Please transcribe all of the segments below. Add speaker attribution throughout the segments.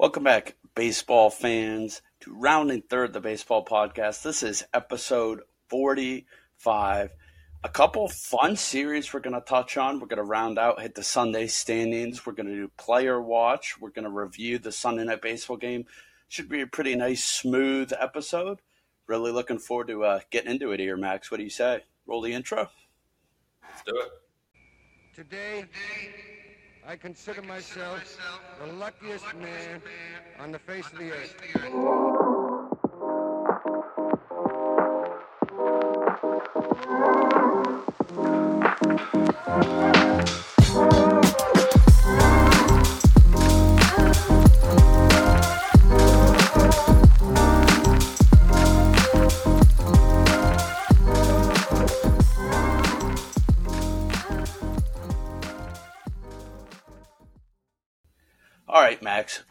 Speaker 1: Welcome back, baseball fans, to Rounding Third, the baseball podcast. This is episode 45. A couple fun series we're going to touch on. We're going to round out, hit the Sunday standings. We're going to do player watch. We're going to review the Sunday night baseball game. Should be a pretty nice, smooth episode. Really looking forward to uh, getting into it here, Max. What do you say? Roll the intro.
Speaker 2: Let's do it.
Speaker 3: Today, I consider myself the luckiest man on the face of the earth.
Speaker 1: All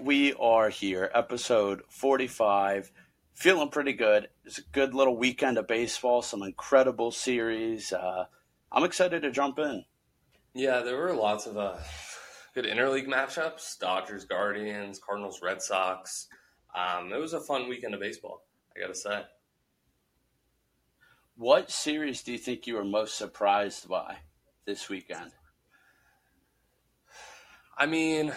Speaker 1: we are here, episode 45. Feeling pretty good. It's a good little weekend of baseball, some incredible series. Uh, I'm excited to jump in.
Speaker 2: Yeah, there were lots of uh, good interleague matchups Dodgers, Guardians, Cardinals, Red Sox. Um, it was a fun weekend of baseball, I got to say.
Speaker 1: What series do you think you were most surprised by this weekend?
Speaker 2: I mean,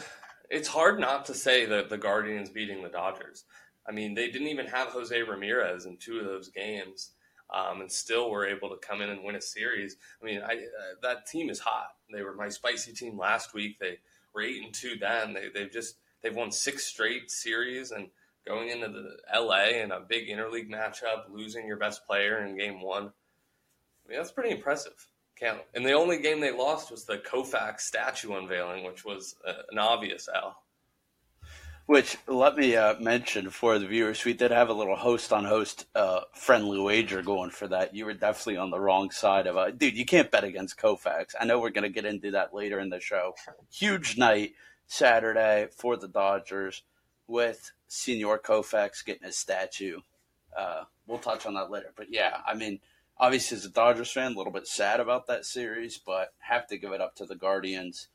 Speaker 2: it's hard not to say that the Guardians beating the Dodgers. I mean, they didn't even have Jose Ramirez in two of those games, um, and still were able to come in and win a series. I mean, I, uh, that team is hot. They were my spicy team last week. They were eight and two then. They, they've just they've won six straight series, and going into the LA in a big interleague matchup, losing your best player in game one. I mean, that's pretty impressive. Can't. And the only game they lost was the Koufax statue unveiling, which was uh, an obvious L.
Speaker 1: Which let me uh, mention for the viewers, we did have a little host on host uh, friendly wager going for that. You were definitely on the wrong side of it, dude. You can't bet against Koufax. I know we're going to get into that later in the show. Huge night Saturday for the Dodgers with Senor Koufax getting his statue. Uh, we'll touch on that later, but yeah, I mean, obviously as a Dodgers fan, a little bit sad about that series, but have to give it up to the Guardians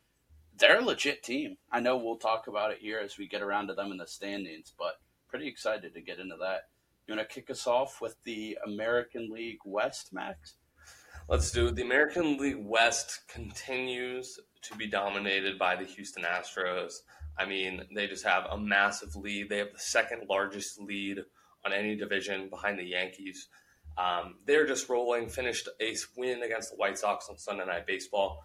Speaker 1: they're a legit team. I know we'll talk about it here as we get around to them in the standings, but pretty excited to get into that. You want to kick us off with the American League West, Max?
Speaker 2: Let's do it. The American League West continues to be dominated by the Houston Astros. I mean, they just have a massive lead. They have the second largest lead on any division behind the Yankees. Um, they're just rolling, finished a win against the White Sox on Sunday Night Baseball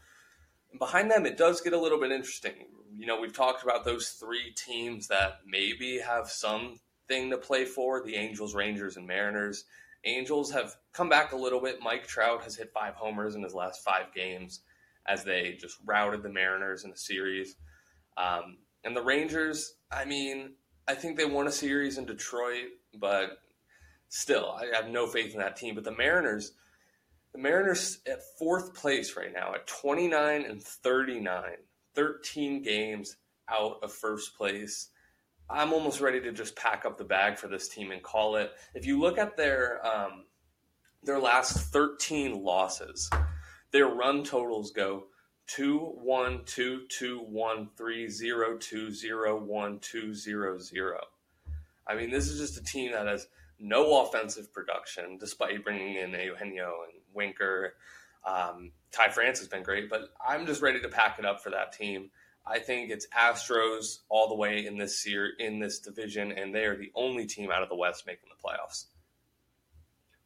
Speaker 2: And behind them, it does get a little bit interesting. You know, we've talked about those three teams that maybe have something to play for the Angels, Rangers, and Mariners. Angels have come back a little bit. Mike Trout has hit five homers in his last five games as they just routed the Mariners in a series. Um, and the Rangers, I mean, I think they won a series in Detroit, but still, I have no faith in that team. But the Mariners, the Mariners at fourth place right now at 29 and 39, 13 games out of first place. I'm almost ready to just pack up the bag for this team and call it. If you look at their um, their last 13 losses, their run totals go 2 1 2 2 1 3 0 2 0 1 2 0 0. I mean, this is just a team that has no offensive production, despite bringing in Eugenio and Winker. Um, Ty France has been great, but I'm just ready to pack it up for that team. I think it's Astros all the way in this year in this division, and they are the only team out of the West making the playoffs.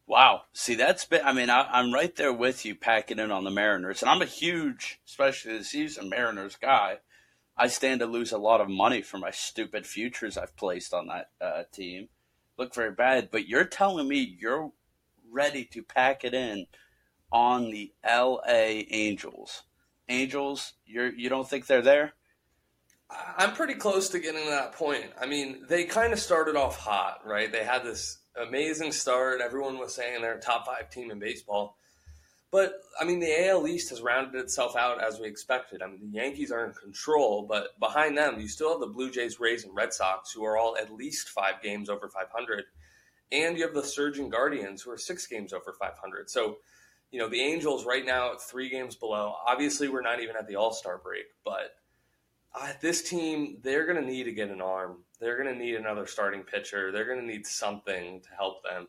Speaker 1: Wow. See, that's been, I mean, I, am right there with you packing in on the Mariners. And I'm a huge, especially this season, Mariners guy. I stand to lose a lot of money for my stupid futures I've placed on that uh, team. Look very bad. But you're telling me you're ready to pack it in on the LA Angels. Angels, you're you don't think they're there?
Speaker 2: I'm pretty close to getting to that point. I mean, they kind of started off hot, right? They had this amazing start. Everyone was saying they're a top five team in baseball. But I mean, the AL East has rounded itself out as we expected. I mean, the Yankees are in control, but behind them, you still have the Blue Jays, Rays, and Red Sox, who are all at least five games over 500 and you have the surging Guardians who are six games over 500. So, you know, the Angels right now at three games below. Obviously, we're not even at the All Star break, but uh, this team, they're going to need to get an arm. They're going to need another starting pitcher. They're going to need something to help them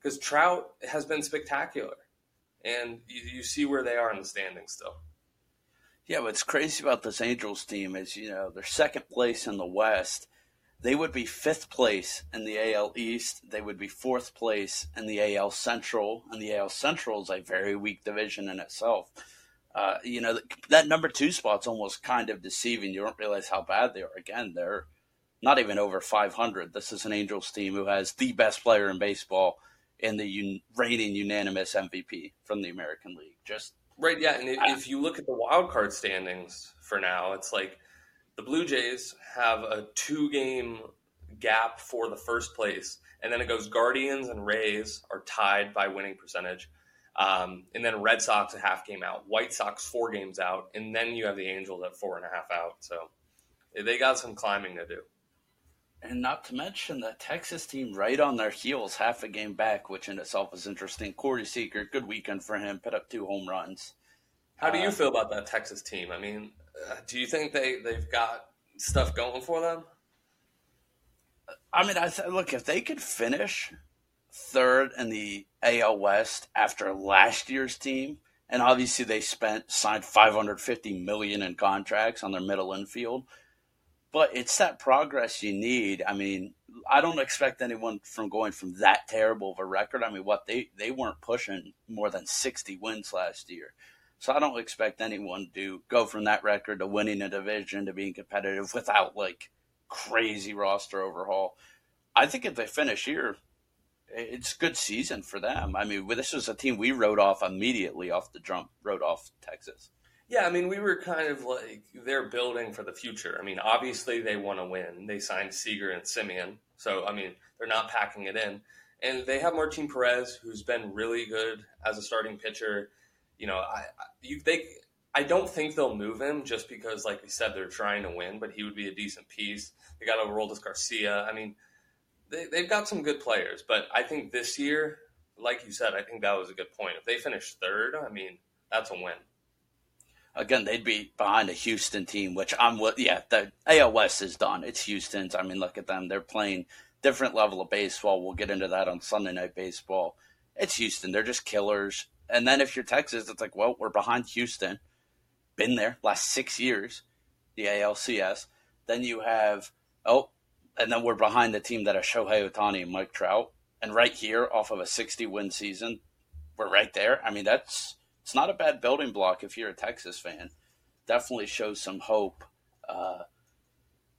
Speaker 2: because Trout has been spectacular, and you, you see where they are in the standings still.
Speaker 1: Yeah, what's crazy about this Angels team is, you know, they're second place in the West. They would be fifth place in the AL East. They would be fourth place in the AL Central. And the AL Central is a very weak division in itself. Uh, you know, that number two spot's almost kind of deceiving. You don't realize how bad they are. Again, they're not even over 500. This is an Angels team who has the best player in baseball in the un- reigning unanimous MVP from the American League. Just
Speaker 2: Right, yeah, and if you look at the wild card standings for now, it's like the Blue Jays have a two game gap for the first place, and then it goes Guardians and Rays are tied by winning percentage. Um, and then Red Sox a half game out, White Sox four games out, and then you have the Angels at four and a half out. So they got some climbing to do.
Speaker 1: And not to mention the Texas team right on their heels, half a game back, which in itself is interesting. Corey Seager, good weekend for him, put up two home runs.
Speaker 2: How do you uh, feel about that Texas team? I mean, uh, do you think they, they've got stuff going for them?
Speaker 1: I mean, I th- look if they could finish third in the AL West after last year's team, and obviously they spent signed 550 million in contracts on their middle infield but it's that progress you need. I mean, I don't expect anyone from going from that terrible of a record. I mean, what they they weren't pushing more than 60 wins last year. So I don't expect anyone to go from that record to winning a division to being competitive without like crazy roster overhaul. I think if they finish here, it's good season for them. I mean, this was a team we wrote off immediately off the jump, wrote off Texas.
Speaker 2: Yeah, I mean, we were kind of like they're building for the future. I mean, obviously they want to win. They signed Seager and Semien, so I mean, they're not packing it in. And they have Martin Perez, who's been really good as a starting pitcher. You know, I you, they I don't think they'll move him just because, like we said, they're trying to win. But he would be a decent piece. They got Adolis Garcia. I mean, they, they've got some good players. But I think this year, like you said, I think that was a good point. If they finish third, I mean, that's a win
Speaker 1: again, they'd be behind a Houston team, which I'm with. Yeah, the West is done. It's Houston's. I mean, look at them. They're playing different level of baseball. We'll get into that on Sunday Night Baseball. It's Houston. They're just killers. And then if you're Texas, it's like, well, we're behind Houston. Been there last six years, the ALCS. Then you have oh, and then we're behind the team that are Shohei Ohtani and Mike Trout. And right here, off of a 60 win season, we're right there. I mean, that's it's not a bad building block if you're a Texas fan. Definitely shows some hope. Uh,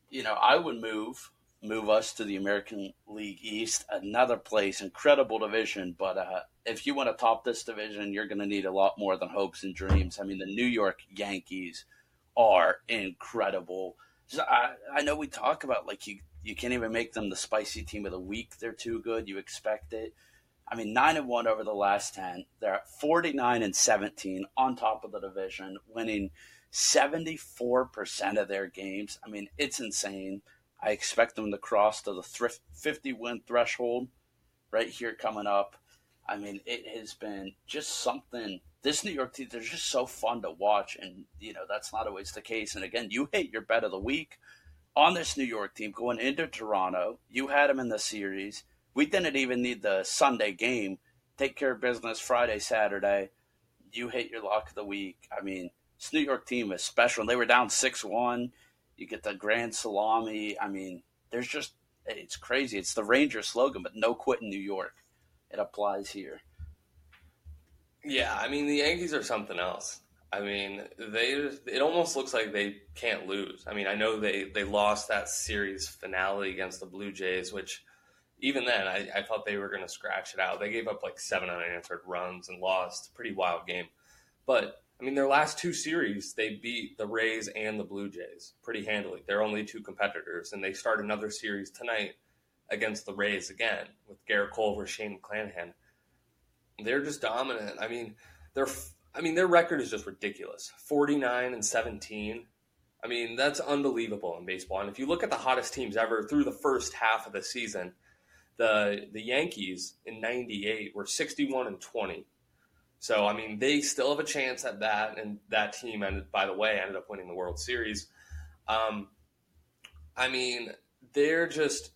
Speaker 1: you know, I would move move us to the American League East, another place, incredible division. But uh, if you want to top this division, you're going to need a lot more than hopes and dreams. I mean, the New York Yankees are incredible. So I, I know we talk about like you you can't even make them the spicy team of the week. They're too good. You expect it. I mean, nine and one over the last ten. They're at forty nine and seventeen on top of the division, winning seventy four percent of their games. I mean, it's insane. I expect them to cross to the fifty win threshold right here coming up. I mean, it has been just something. This New York team, they're just so fun to watch, and you know that's not always the case. And again, you hate your bet of the week on this New York team going into Toronto. You had them in the series we didn't even need the Sunday game. Take care of business Friday, Saturday. You hit your lock of the week. I mean, this New York team is special. They were down 6 1. You get the grand salami. I mean, there's just, it's crazy. It's the Ranger slogan, but no quit in New York. It applies here.
Speaker 2: Yeah, I mean, the Yankees are something else. I mean, they it almost looks like they can't lose. I mean, I know they they lost that series finale against the Blue Jays, which even then, I, I thought they were going to scratch it out. They gave up like seven unanswered runs and lost. Pretty wild game. But, I mean, their last two series, they beat the Rays and the Blue Jays pretty handily. They're only two competitors. And they start another series tonight against the Rays again with Gerrit Cole versus Shane McClanahan. They're just dominant. I mean, they're. I mean, their record is just ridiculous. 49 and 17. I mean, that's unbelievable in baseball. And if you look at the hottest teams ever through the first half of the season, the the Yankees in '98 were 61 and 20. So I mean, they still have a chance at that, and that team ended. By the way, ended up winning the World Series. Um, I mean, they're just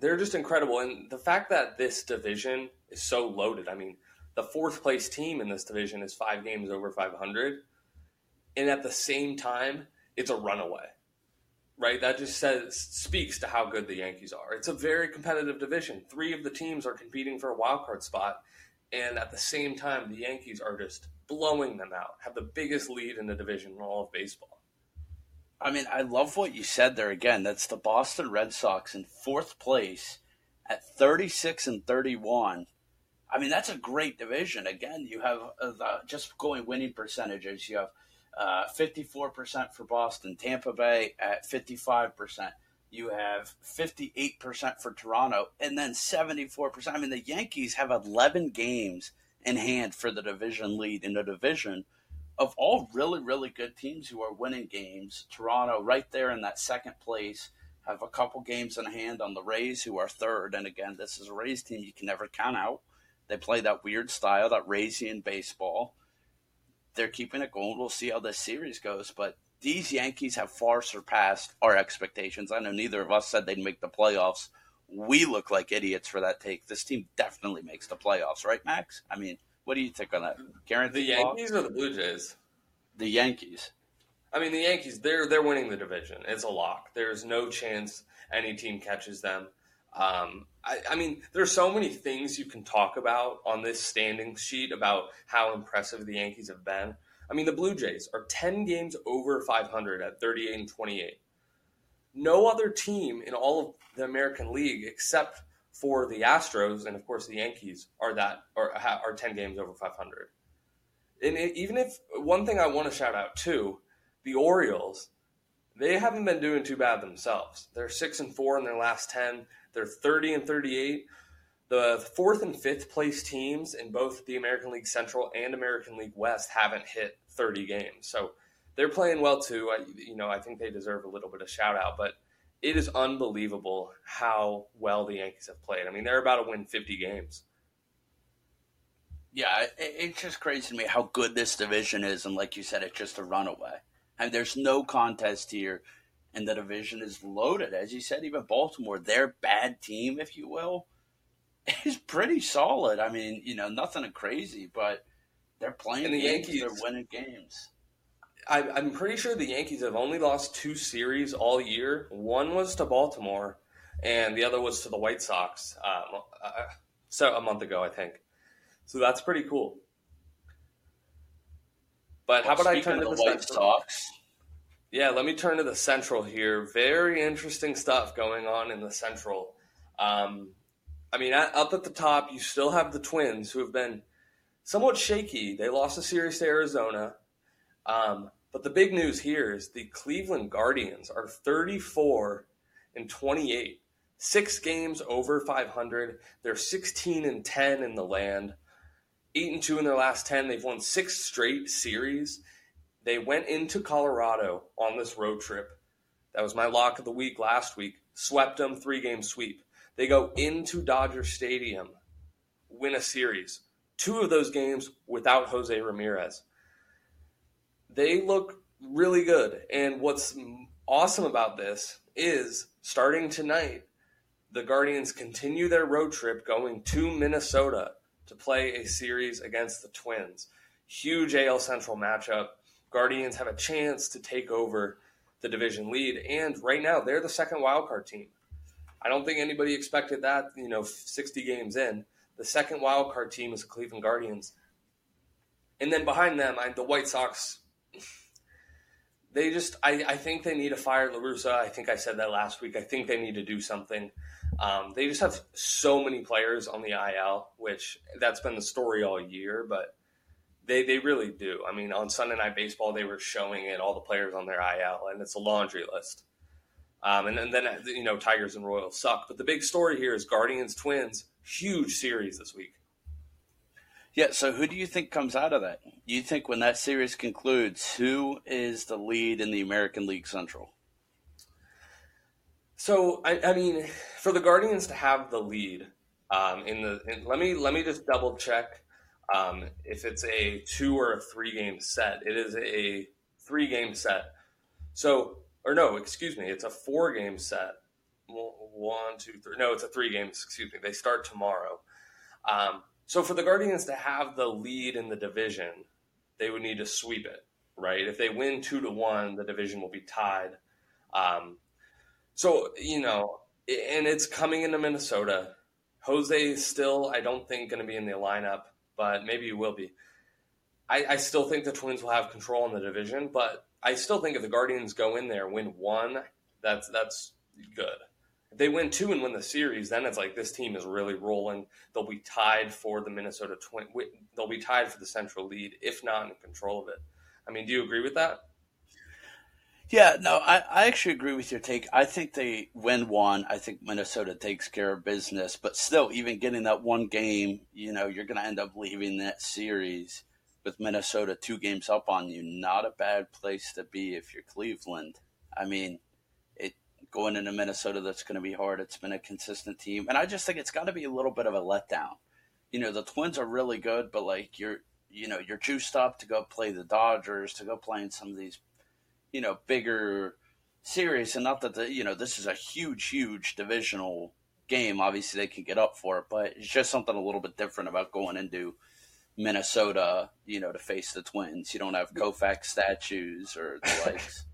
Speaker 2: they're just incredible, and the fact that this division is so loaded. I mean, the fourth place team in this division is five games over 500, and at the same time, it's a runaway. Right, that just says speaks to how good the Yankees are. It's a very competitive division. Three of the teams are competing for a wild card spot, and at the same time, the Yankees are just blowing them out. Have the biggest lead in the division in all of baseball.
Speaker 1: I mean, I love what you said there again. That's the Boston Red Sox in fourth place at 36 and 31. I mean, that's a great division. Again, you have uh, the, just going winning percentages. You have uh, 54% for Boston, Tampa Bay at 55%. You have 58% for Toronto, and then 74%. I mean, the Yankees have 11 games in hand for the division lead in the division of all really, really good teams who are winning games, Toronto right there in that second place have a couple games in hand on the Rays, who are third. And again, this is a Rays team you can never count out. They play that weird style, that Raysian baseball. They're keeping it going. We'll see how this series goes. But these Yankees have far surpassed our expectations. I know neither of us said they'd make the playoffs. We look like idiots for that take. This team definitely makes the playoffs, right, Max? I mean, what do you think on that?
Speaker 2: Guaranteed the Yankees or the Blue Jays?
Speaker 1: The Yankees.
Speaker 2: I mean, the Yankees they're they're winning the division. It's a lock. There's no chance any team catches them. Um, I, I, mean, there's so many things you can talk about on this standing sheet about how impressive the Yankees have been. I mean, the Blue Jays are 10 games over 500 at 38 and 28. No other team in all of the American League except for the Astros and of course the Yankees are that are are 10 games over 500. And even if one thing I want to shout out too, the Orioles, they haven't been doing too bad themselves. They're 6 and 4 in their last 10. They're 30 and 38. The fourth and fifth place teams in both the American League Central and American League West haven't hit 30 games. So they're playing well too. I, you know, I think they deserve a little bit of shout out, but it is unbelievable how well the Yankees have played. I mean, they're about to win 50 games.
Speaker 1: Yeah, it, it's just crazy to me how good this division is, and like you said, it's just a runaway. Mean, there's no contest here, and the division is loaded. As you said, even Baltimore, their bad team, if you will, is pretty solid. I mean, you know, nothing crazy, but they're playing and the games, Yankees. They're winning games.
Speaker 2: I, I'm pretty sure the Yankees have only lost two series all year. One was to Baltimore, and the other was to the White Sox. Um, uh, so a month ago, I think. So that's pretty cool. But how about I turn to the, the White Sox? Yeah, let me turn to the Central here. Very interesting stuff going on in the Central. Um, I mean, up at the top, you still have the Twins, who have been somewhat shaky. They lost a series to Arizona. Um, but the big news here is the Cleveland Guardians are 34 and 28, six games over 500. They're 16 and 10 in the land, eight and two in their last 10. They've won six straight series. They went into Colorado on this road trip. That was my lock of the week last week. Swept them, three game sweep. They go into Dodger Stadium, win a series. Two of those games without Jose Ramirez they look really good. And what's awesome about this is starting tonight, the Guardians continue their road trip going to Minnesota to play a series against the Twins. Huge AL Central matchup. Guardians have a chance to take over the division lead, and right now they're the second wildcard team. I don't think anybody expected that, you know, 60 games in. The second wildcard team is the Cleveland Guardians. And then behind them, I, the White Sox they just I, I think they need to fire La Russa. I think I said that last week. I think they need to do something. Um, they just have so many players on the IL, which that's been the story all year, but they they really do. I mean, on Sunday Night Baseball, they were showing it all the players on their IL, and it's a laundry list. Um, and, and then you know Tigers and Royals suck, but the big story here is Guardians Twins, huge series this week.
Speaker 1: Yeah, so who do you think comes out of that? You think when that series concludes, who is the lead in the American League Central?
Speaker 2: So I, I mean, for the Guardians to have the lead um, in the in, let me let me just double check um, if it's a two or a three game set. It is a three game set. So or no, excuse me, it's a four game set. One, two, three. No, it's a three games. Excuse me. They start tomorrow. Um, so for the Guardians to have the lead in the division, they would need to sweep it, right? If they win two to one, the division will be tied. Um, so you know, and it's coming into Minnesota. Jose is still, I don't think, going to be in the lineup, but maybe he will be. I, I still think the Twins will have control in the division, but I still think if the Guardians go in there win one, that's that's good. If they win two and win the series, then it's like this team is really rolling. They'll be tied for the Minnesota Twin. They'll be tied for the Central lead, if not in control of it. I mean, do you agree with that?
Speaker 1: Yeah, no, I, I actually agree with your take. I think they win one. I think Minnesota takes care of business, but still, even getting that one game, you know, you're going to end up leaving that series with Minnesota two games up on you. Not a bad place to be if you're Cleveland. I mean, it going into Minnesota, that's going to be hard. It's been a consistent team, and I just think it's got to be a little bit of a letdown. You know, the Twins are really good, but like you're, you know, you're juiced up to go play the Dodgers, to go play in some of these you know, bigger series. And not that the, you know, this is a huge, huge divisional game. Obviously, they can get up for it, but it's just something a little bit different about going into Minnesota, you know, to face the Twins. You don't have Koufax statues or the likes.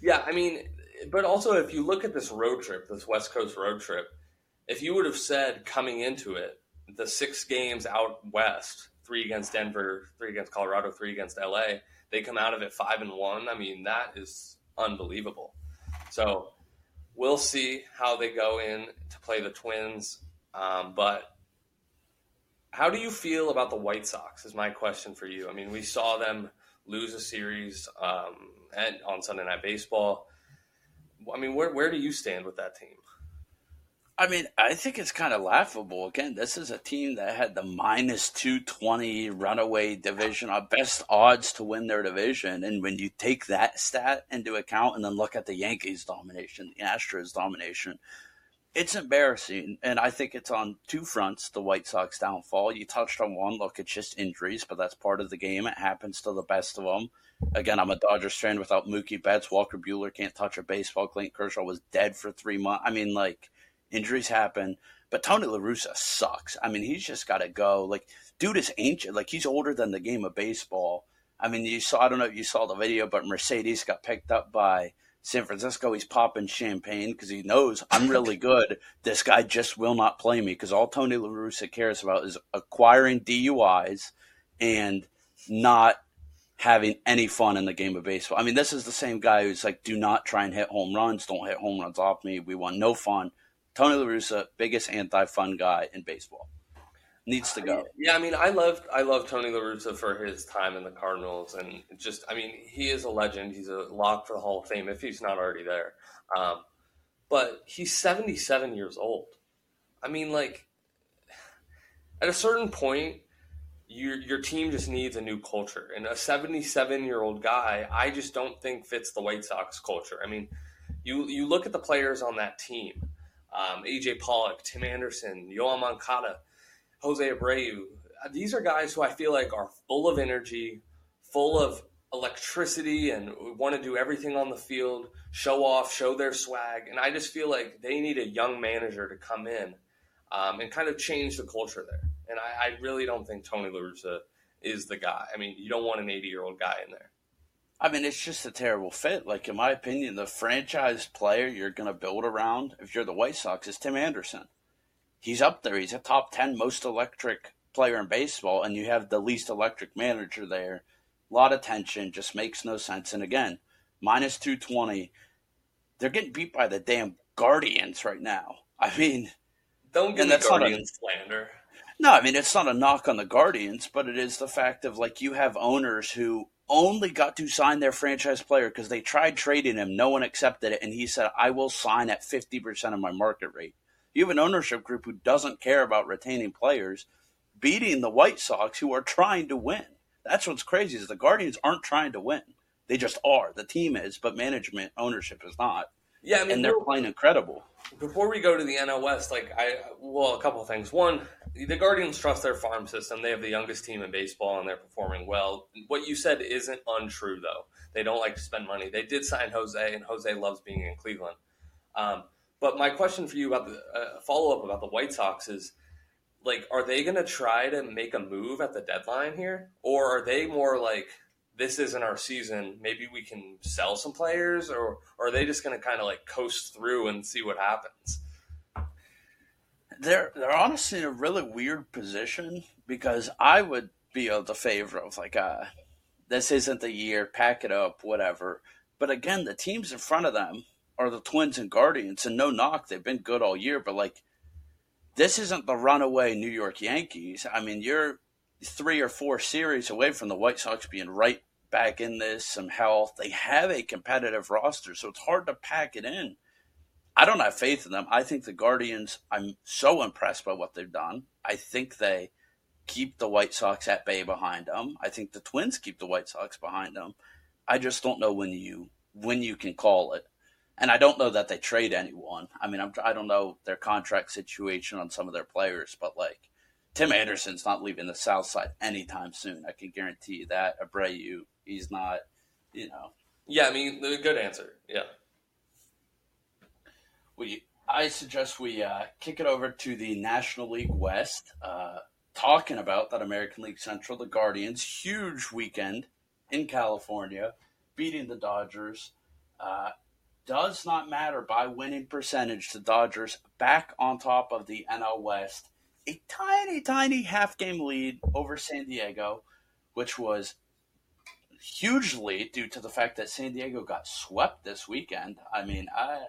Speaker 2: yeah, I mean, but also if you look at this road trip, this West Coast road trip, if you would have said coming into it, the six games out west, three against Denver, three against Colorado, three against LA, they come out of it five and one. I mean, that is unbelievable. So we'll see how they go in to play the Twins. Um, but how do you feel about the White Sox? Is my question for you. I mean, we saw them lose a series um, at, on Sunday Night Baseball. I mean, where where do you stand with that team?
Speaker 1: I mean, I think it's kind of laughable. Again, this is a team that had the minus 220 runaway division, our best odds to win their division. And when you take that stat into account and then look at the Yankees' domination, the Astros' domination, it's embarrassing. And I think it's on two fronts the White Sox downfall. You touched on one. Look, it's just injuries, but that's part of the game. It happens to the best of them. Again, I'm a Dodgers fan without Mookie Betts. Walker Buehler can't touch a baseball. Clayton Kershaw was dead for three months. I mean, like Injuries happen. But Tony La Russa sucks. I mean, he's just got to go. Like, dude is ancient. Like, he's older than the game of baseball. I mean, you saw, I don't know if you saw the video, but Mercedes got picked up by San Francisco. He's popping champagne because he knows I'm really good. This guy just will not play me because all Tony La Russa cares about is acquiring DUIs and not having any fun in the game of baseball. I mean, this is the same guy who's like, do not try and hit home runs. Don't hit home runs off me. We want no fun. Tony La Russa, biggest anti-fun guy in baseball, needs to go.
Speaker 2: Yeah, I mean, I love I love Tony La Russa for his time in the Cardinals, and just I mean, he is a legend. He's a lock for the Hall of Fame if he's not already there. Um, but he's 77 years old. I mean, like at a certain point, your your team just needs a new culture, and a 77 year old guy, I just don't think fits the White Sox culture. I mean, you you look at the players on that team um, AJ Pollock, Tim Anderson, Yoan Moncada, Jose Abreu. These are guys who I feel like are full of energy, full of electricity, and want to do everything on the field, show off, show their swag. And I just feel like they need a young manager to come in um, and kind of change the culture there. And I, I really don't think Tony La Russa is the guy. I mean, you don't want an 80 year old guy in there.
Speaker 1: I mean, it's just a terrible fit. Like, in my opinion, the franchise player you're going to build around, if you're the White Sox, is Tim Anderson. He's up there. He's a top 10 most electric player in baseball, and you have the least electric manager there. A lot of tension, just makes no sense. And again, minus 220. They're getting beat by the damn Guardians right now. I mean,
Speaker 2: don't get the Guardians slander.
Speaker 1: No, I mean, it's not a knock on the Guardians, but it is the fact of like you have owners who only got to sign their franchise player because they tried trading him. No one accepted it. And he said, I will sign at 50% of my market rate. You have an ownership group who doesn't care about retaining players, beating the White Sox who are trying to win. That's what's crazy is the Guardians aren't trying to win. They just are. The team is, but management ownership is not.
Speaker 2: Yeah, I mean,
Speaker 1: and they're playing incredible.
Speaker 2: Before we go to the NL West, like I, well, a couple of things. One, the Guardians trust their farm system. They have the youngest team in baseball, and they're performing well. What you said isn't untrue, though. They don't like to spend money. They did sign Jose, and Jose loves being in Cleveland. Um, but my question for you about the uh, follow up about the White Sox is, like, are they going to try to make a move at the deadline here, or are they more like? This isn't our season. Maybe we can sell some players, or, or are they just going to kind of like coast through and see what happens?
Speaker 1: they're they're honestly in a really weird position because I would be of the favor of like, uh, this isn't the year, pack it up, whatever. But again, the teams in front of them are the Twins and Guardians, and no knock, they've been good all year. But like, this isn't the runaway New York Yankees. I mean, you're three or four series away from the White Sox being right back in this, some health. They have a competitive roster, so it's hard to pack it in. I don't have faith in them. I think the Guardians, I'm so impressed by what they've done. I think they keep the White Sox at bay behind them. I think the Twins keep the White Sox behind them. I just don't know when you when you can call it. And I don't know that they trade anyone. I mean, I'm, I don't know their contract situation on some of their players, but like Tim Anderson's not leaving the South Side anytime soon. I can guarantee you that. Abreu, he's not, you know.
Speaker 2: Yeah, I mean, good answer. Yeah
Speaker 1: we I suggest we uh, kick it over to the National League West. Uh, talking about that American League Central, the Guardians, huge weekend in California, beating the Dodgers. Uh, does not matter by winning percentage. The Dodgers back on top of the NL West, a tiny, tiny half game lead over San Diego, which was hugely due to the fact that San Diego got swept this weekend. I mean, I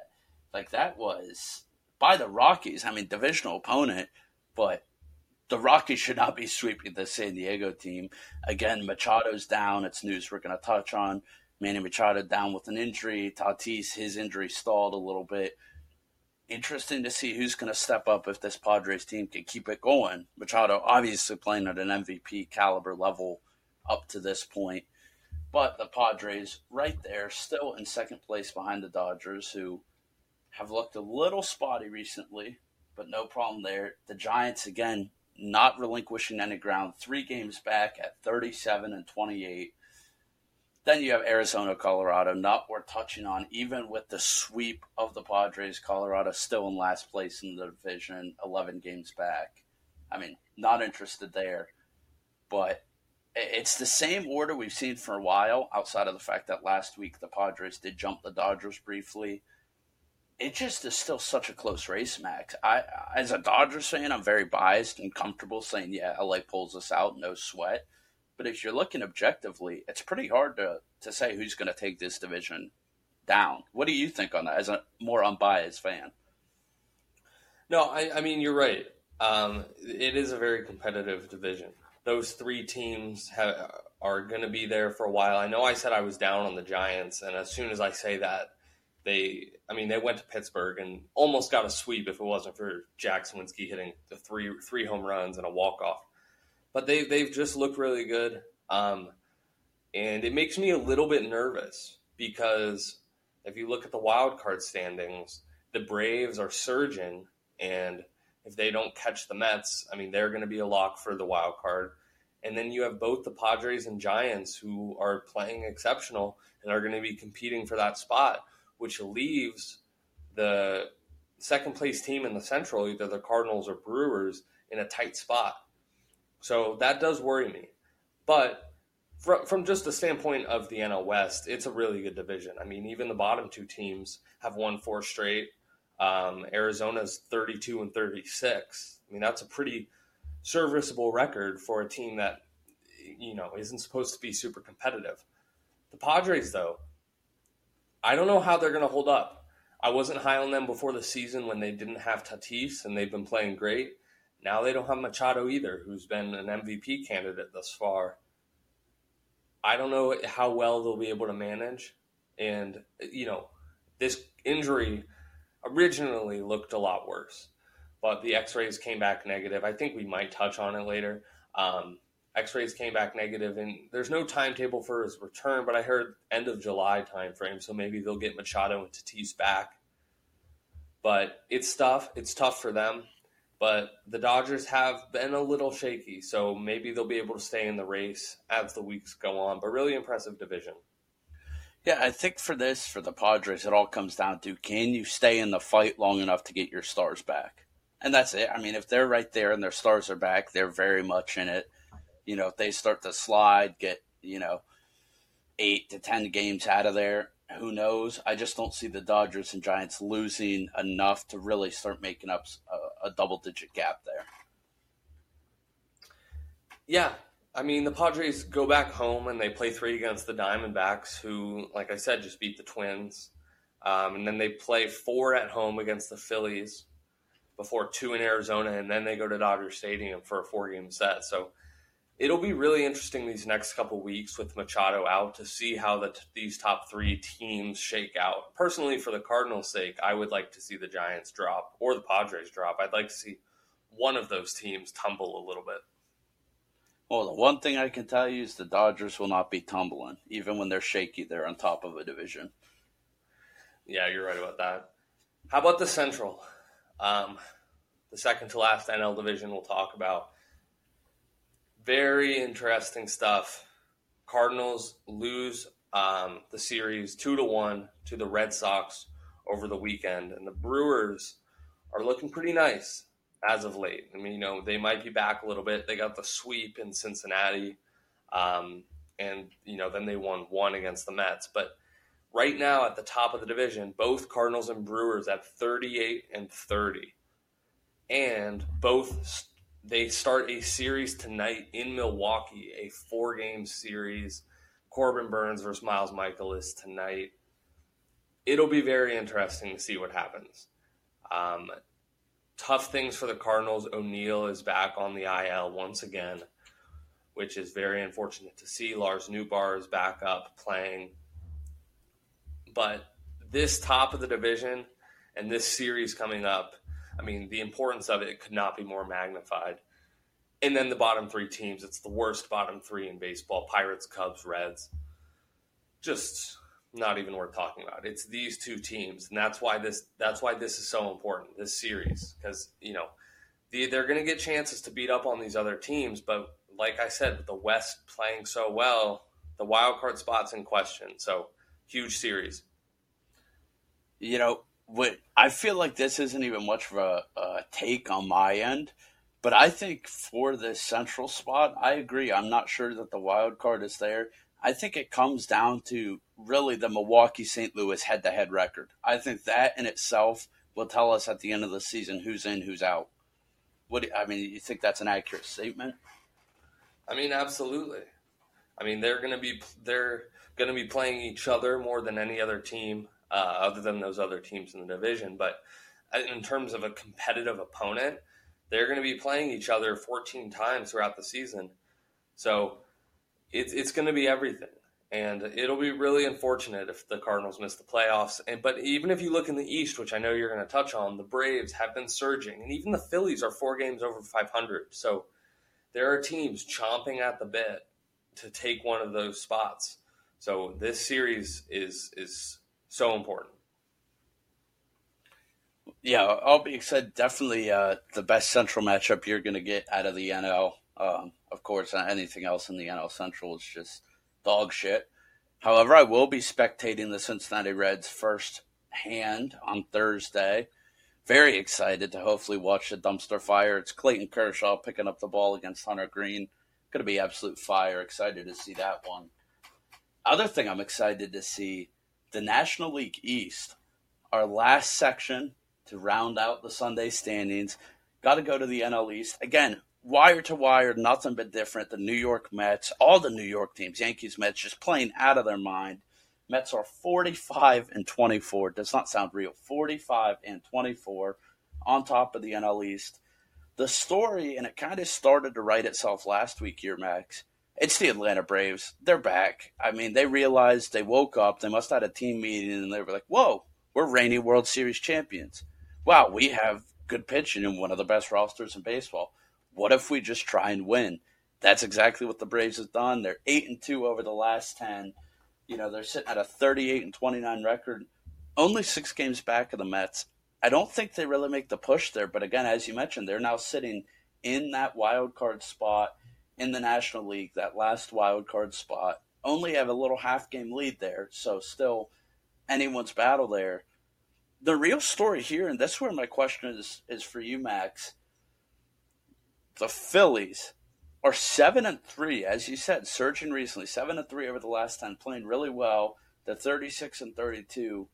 Speaker 1: like that was by the Rockies. I mean, divisional opponent, but the Rockies should not be sweeping the San Diego team. Again, Machado's down. It's news we're going to touch on. Manny Machado down with an injury. Tatis, his injury stalled a little bit. Interesting to see who's going to step up if this Padres team can keep it going. Machado obviously playing at an MVP caliber level up to this point. But the Padres right there, still in second place behind the Dodgers, who have looked a little spotty recently, but no problem there. The Giants, again, not relinquishing any ground, three games back at 37 and 28. Then you have Arizona, Colorado, not worth touching on, even with the sweep of the Padres. Colorado still in last place in the division, 11 games back. I mean, not interested there. But it's the same order we've seen for a while, outside of the fact that last week the Padres did jump the Dodgers briefly it just is still such a close race, Max. I, as a Dodgers fan, I'm very biased and comfortable saying, yeah, LA pulls us out, no sweat. But if you're looking objectively, it's pretty hard to, to say who's going to take this division down. What do you think on that as a more unbiased fan?
Speaker 2: No, I, I mean, you're right. Um, it is a very competitive division. Those three teams have, are going to be there for a while. I know I said I was down on the Giants, and as soon as I say that, they, I mean, they went to Pittsburgh and almost got a sweep if it wasn't for Jack Suwinski hitting the three three home runs and a walk off. But they they've just looked really good, um, and it makes me a little bit nervous because if you look at the wild card standings, the Braves are surging, and if they don't catch the Mets, I mean, they're going to be a lock for the wild card. And then you have both the Padres and Giants who are playing exceptional and are going to be competing for that spot which leaves the second place team in the Central, either the Cardinals or Brewers, in a tight spot. So that does worry me. But from, just the standpoint of the NL West, it's a really good division. I mean, even the bottom two teams have won four straight. Um, Arizona's 32 and 36. I mean, that's a pretty serviceable record for a team that, you know, isn't supposed to be super competitive. The Padres, though, I don't know how they're going to hold up. I wasn't high on them before the season when they didn't have Tatis and they've been playing great. Now they don't have Machado either, who's been an MVP candidate thus far. I don't know how well they'll be able to manage. And, you know, this injury originally looked a lot worse, but the x rays came back negative. I think we might touch on it later. Um, X-rays came back negative, and there's no timetable for his return. But I heard end of July timeframe, so maybe they'll get Machado and Tatis back But it's tough. It's tough for them. But the Dodgers have been a little shaky, so maybe they'll be able to stay in the race as the weeks go on. But really impressive division.
Speaker 1: Yeah, I think for this, for the Padres, it all comes down to can you stay in the fight long enough to get your stars back? And that's it. I mean, if they're right there and their stars are back, they're very much in it. You know, if they start to slide, get, you know, eight to 10 games out of there, who knows? I just don't see the Dodgers and Giants losing enough to really start making up a, a double digit gap there.
Speaker 2: Yeah, I mean, the Padres go back home and they play three against the Diamondbacks, who, like I said, just beat the Twins. Um, and then they play four at home against the Phillies before two in Arizona, and then they go to Dodger Stadium for a four game set. So it'll be really interesting these next couple weeks with Machado out to see how the, these top three teams shake out. Personally, for the Cardinals' sake, I would like to see the Giants drop or the Padres drop. I'd like to see one of those teams tumble a little bit.
Speaker 1: Well, the one thing I can tell you is the Dodgers will not be tumbling. Even when they're shaky, they're on top of a division.
Speaker 2: Yeah, you're right about that. How about the Central? Um, the second to last NL division we'll talk about. Very interesting stuff. Cardinals lose um, the series two to one to the Red Sox over the weekend, and the Brewers are looking pretty nice as of late. I mean, you know, they might be back a little bit. They got the sweep in Cincinnati, um, and you know, then they won one against the Mets. But right now, at the top of the division, both Cardinals and Brewers at 38 and 30, and both they start a series tonight in Milwaukee, a four-game series. Corbin Burnes versus Miles Mikolas tonight. It'll be very interesting to see what happens. Um, tough things for the Cardinals. O'Neill is back on the IL once again, which is very unfortunate to see. Lars Nootbaar is back up playing. But this top of the division and this series coming up, I mean, the importance of it could not be more magnified. And then the bottom three teams, it's the worst bottom three in baseball Pirates, Cubs, Reds. Just not even worth talking about. It's these two teams, and that's why this that's why this is so important. This series, because you know the, they're going to get chances to beat up on these other teams, but like I said, with the West playing so well, the wild card spots in question. So huge series.
Speaker 1: You know what? I feel like this isn't even much of a, a take on my end. But I think for this central spot, I agree. I'm not sure that the wild card is there. I think it comes down to really the Milwaukee St. Louis head to head record. I think that in itself will tell us at the end of the season who's in, who's out. What I mean, you think that's an accurate statement?
Speaker 2: I mean, absolutely. I mean, they're going to be they're going to be playing each other more than any other team uh, other than those other teams in the division. But uh, in terms of a competitive opponent, they're going to be playing each other 14 times throughout the season. So it's it's going to be everything, and it'll be really unfortunate if the Cardinals miss the playoffs. And but even if you look in the East, which I know you're going to touch on, the Braves have been surging, and even the Phillies are four games over 500. So there are teams chomping at the bit to take one of those spots. So this series is is so important.
Speaker 1: Yeah, all being said, definitely uh, the best central matchup you're going to get out of the NL. Um, of course, anything else in the NL Central is just dog shit. However, I will be spectating the Cincinnati Reds first hand on Thursday. Very excited to hopefully watch the dumpster fire. It's Clayton Kershaw picking up the ball against Hunter Greene. Going to be absolute fire. Excited to see that one. Other thing I'm excited to see the National League East, our last section to round out the Sunday standings. Got to go to the NL East. Again, wire to wire, nothing but different. The New York Mets, all the New York teams, Yankees, Mets, just playing out of their mind. Mets are 45 and 24. Does not sound real. 45 and 24 on top of the NL East. The story, and it kind of started to write itself last week here, Max. It's the Atlanta Braves. They're back. I mean, they realized they woke up. They must have had a team meeting, and they were like, whoa, we're reigning World Series champions. Wow, we have good pitching and one of the best rosters in baseball. What if we just try and win? That's exactly what the Braves have done. They're eight and two over the last ten. You know, they're sitting at a thirty-eight and twenty-nine record, only six games back of the Mets. I don't think they really make the push there. But again, as you mentioned, they're now sitting in that wild card spot in the National League, that last wild card spot. Only have a little half game lead there, so still anyone's battle there. The real story here, and that's where my question is is for you, Max. The Phillies are seven and three, as you said, surging recently, seven and three over the last ten, playing really well. The thirty six and thirty two.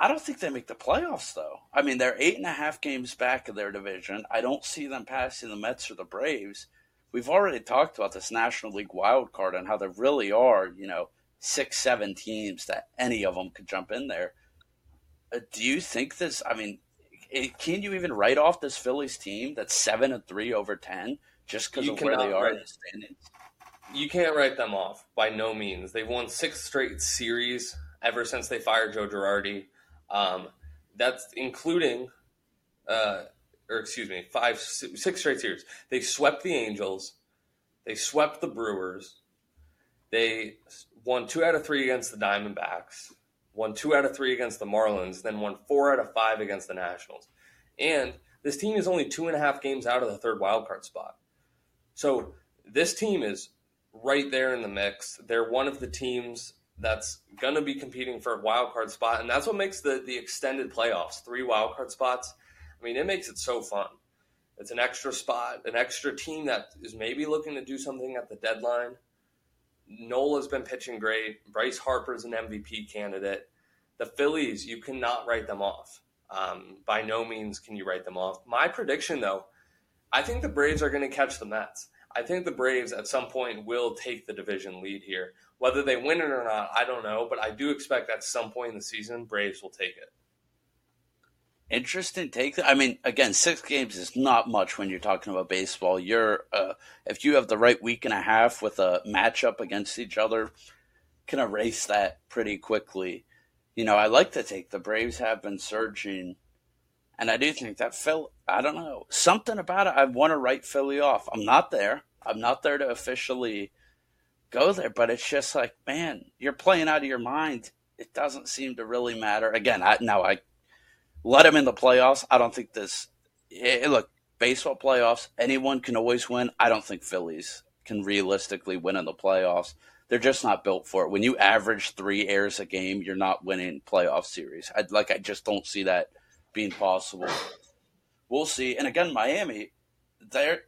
Speaker 1: I don't think they make the playoffs though. I mean, they're eight and a half games back of their division. I don't see them passing the Mets or the Braves. We've already talked about this National League wild card and how there really are, you know, six, seven teams that any of them could jump in there. Uh, do you think this? I mean, it, can you even write off this Phillies team that's seven and three over ten just because of where they are in the standings?
Speaker 2: You can't write them off by no means. They've won six straight series ever since they fired Joe Girardi. Um, that's including, uh, or excuse me, five, six straight series. They swept the Angels. They swept the Brewers. They won two out of three against the Diamondbacks won two out of three against the Marlins, then won four out of five against the Nationals. And this team is only two and a half games out of the third wildcard spot. So this team is right there in the mix. They're one of the teams that's going to be competing for a wildcard spot, and that's what makes the the extended playoffs three wildcard spots. I mean, it makes it so fun. It's an extra spot, an extra team that is maybe looking to do something at the deadline. Nola's been pitching great. Bryce Harper's an MVP candidate. The Phillies, you cannot write them off. Um, by no means can you write them off. My prediction, though, I think the Braves are going to catch the Mets. I think the Braves at some point will take the division lead here. Whether they win it or not, I don't know, but I do expect at some point in the season, Braves will take it.
Speaker 1: Interesting take. I mean, again, six games is not much when you're talking about baseball. You're uh, if you have the right week and a half with a matchup against each other, can erase that pretty quickly. You know, I like to take the Braves have been surging, and I do think that Phil. I don't know something about it. I want to write Philly off. I'm not there. I'm not there to officially go there, but it's just like, man, you're playing out of your mind. It doesn't seem to really matter. Again, I, now I let them in the playoffs. I don't think this. Hey, look, baseball playoffs, anyone can always win. I don't think Phillies can realistically win in the playoffs. They're just not built for it. When you average three errors a game, you're not winning playoff series. I like. I just don't see that being possible. We'll see. And again, Miami, they're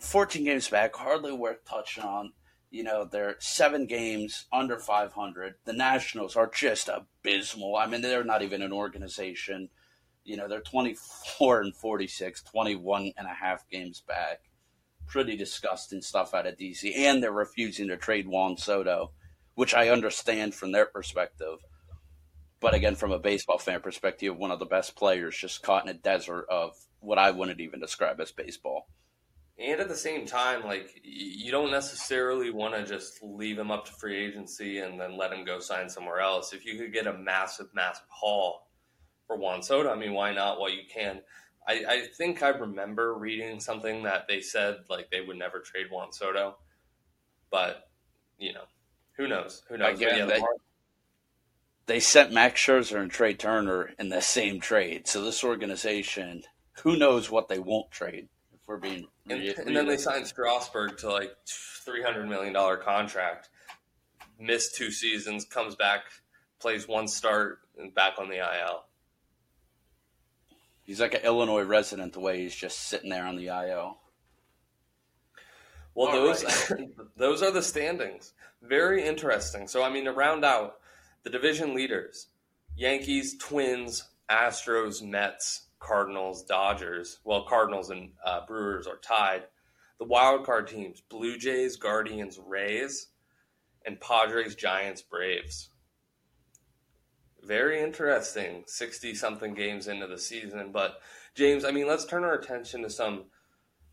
Speaker 1: 14 games back, hardly worth touching on. You know, they're seven games under 500. The Nationals are just abysmal. I mean, they're not even an organization. You know, they're 24 and 46, 21 and a half games back. Pretty disgusting stuff out of DC. And they're refusing to trade Juan Soto, which I understand from their perspective. But again, from a baseball fan perspective, one of the best players just caught in a desert of what I wouldn't even describe as baseball.
Speaker 2: And at the same time, like you don't necessarily want to just leave him up to free agency and then let him go sign somewhere else. If you could get a massive, massive haul for Juan Soto. I mean, why not? Well, you can. I, I think I remember reading something that they said like they would never trade Juan Soto, but you know, who knows? Who knows?
Speaker 1: Again, they, they sent Max Scherzer and Trea Turner in the same trade. So this organization, who knows what they won't trade if we're being.
Speaker 2: And, and then they signed Strasburg to like three hundred million dollar contract. Missed two seasons, comes back, plays one start, and back on the IL.
Speaker 1: He's like an Illinois resident the way he's just sitting there on the IO.
Speaker 2: Well, All those right. those are the standings. Very interesting. So, I mean, to round out the division leaders: Yankees, Twins, Astros, Mets, Cardinals, Dodgers. Well, Cardinals and uh, Brewers are tied. The wild card teams: Blue Jays, Guardians, Rays, and Padres, Giants, Braves very interesting 60 something games into the season. But, James, I mean, let's turn our attention to some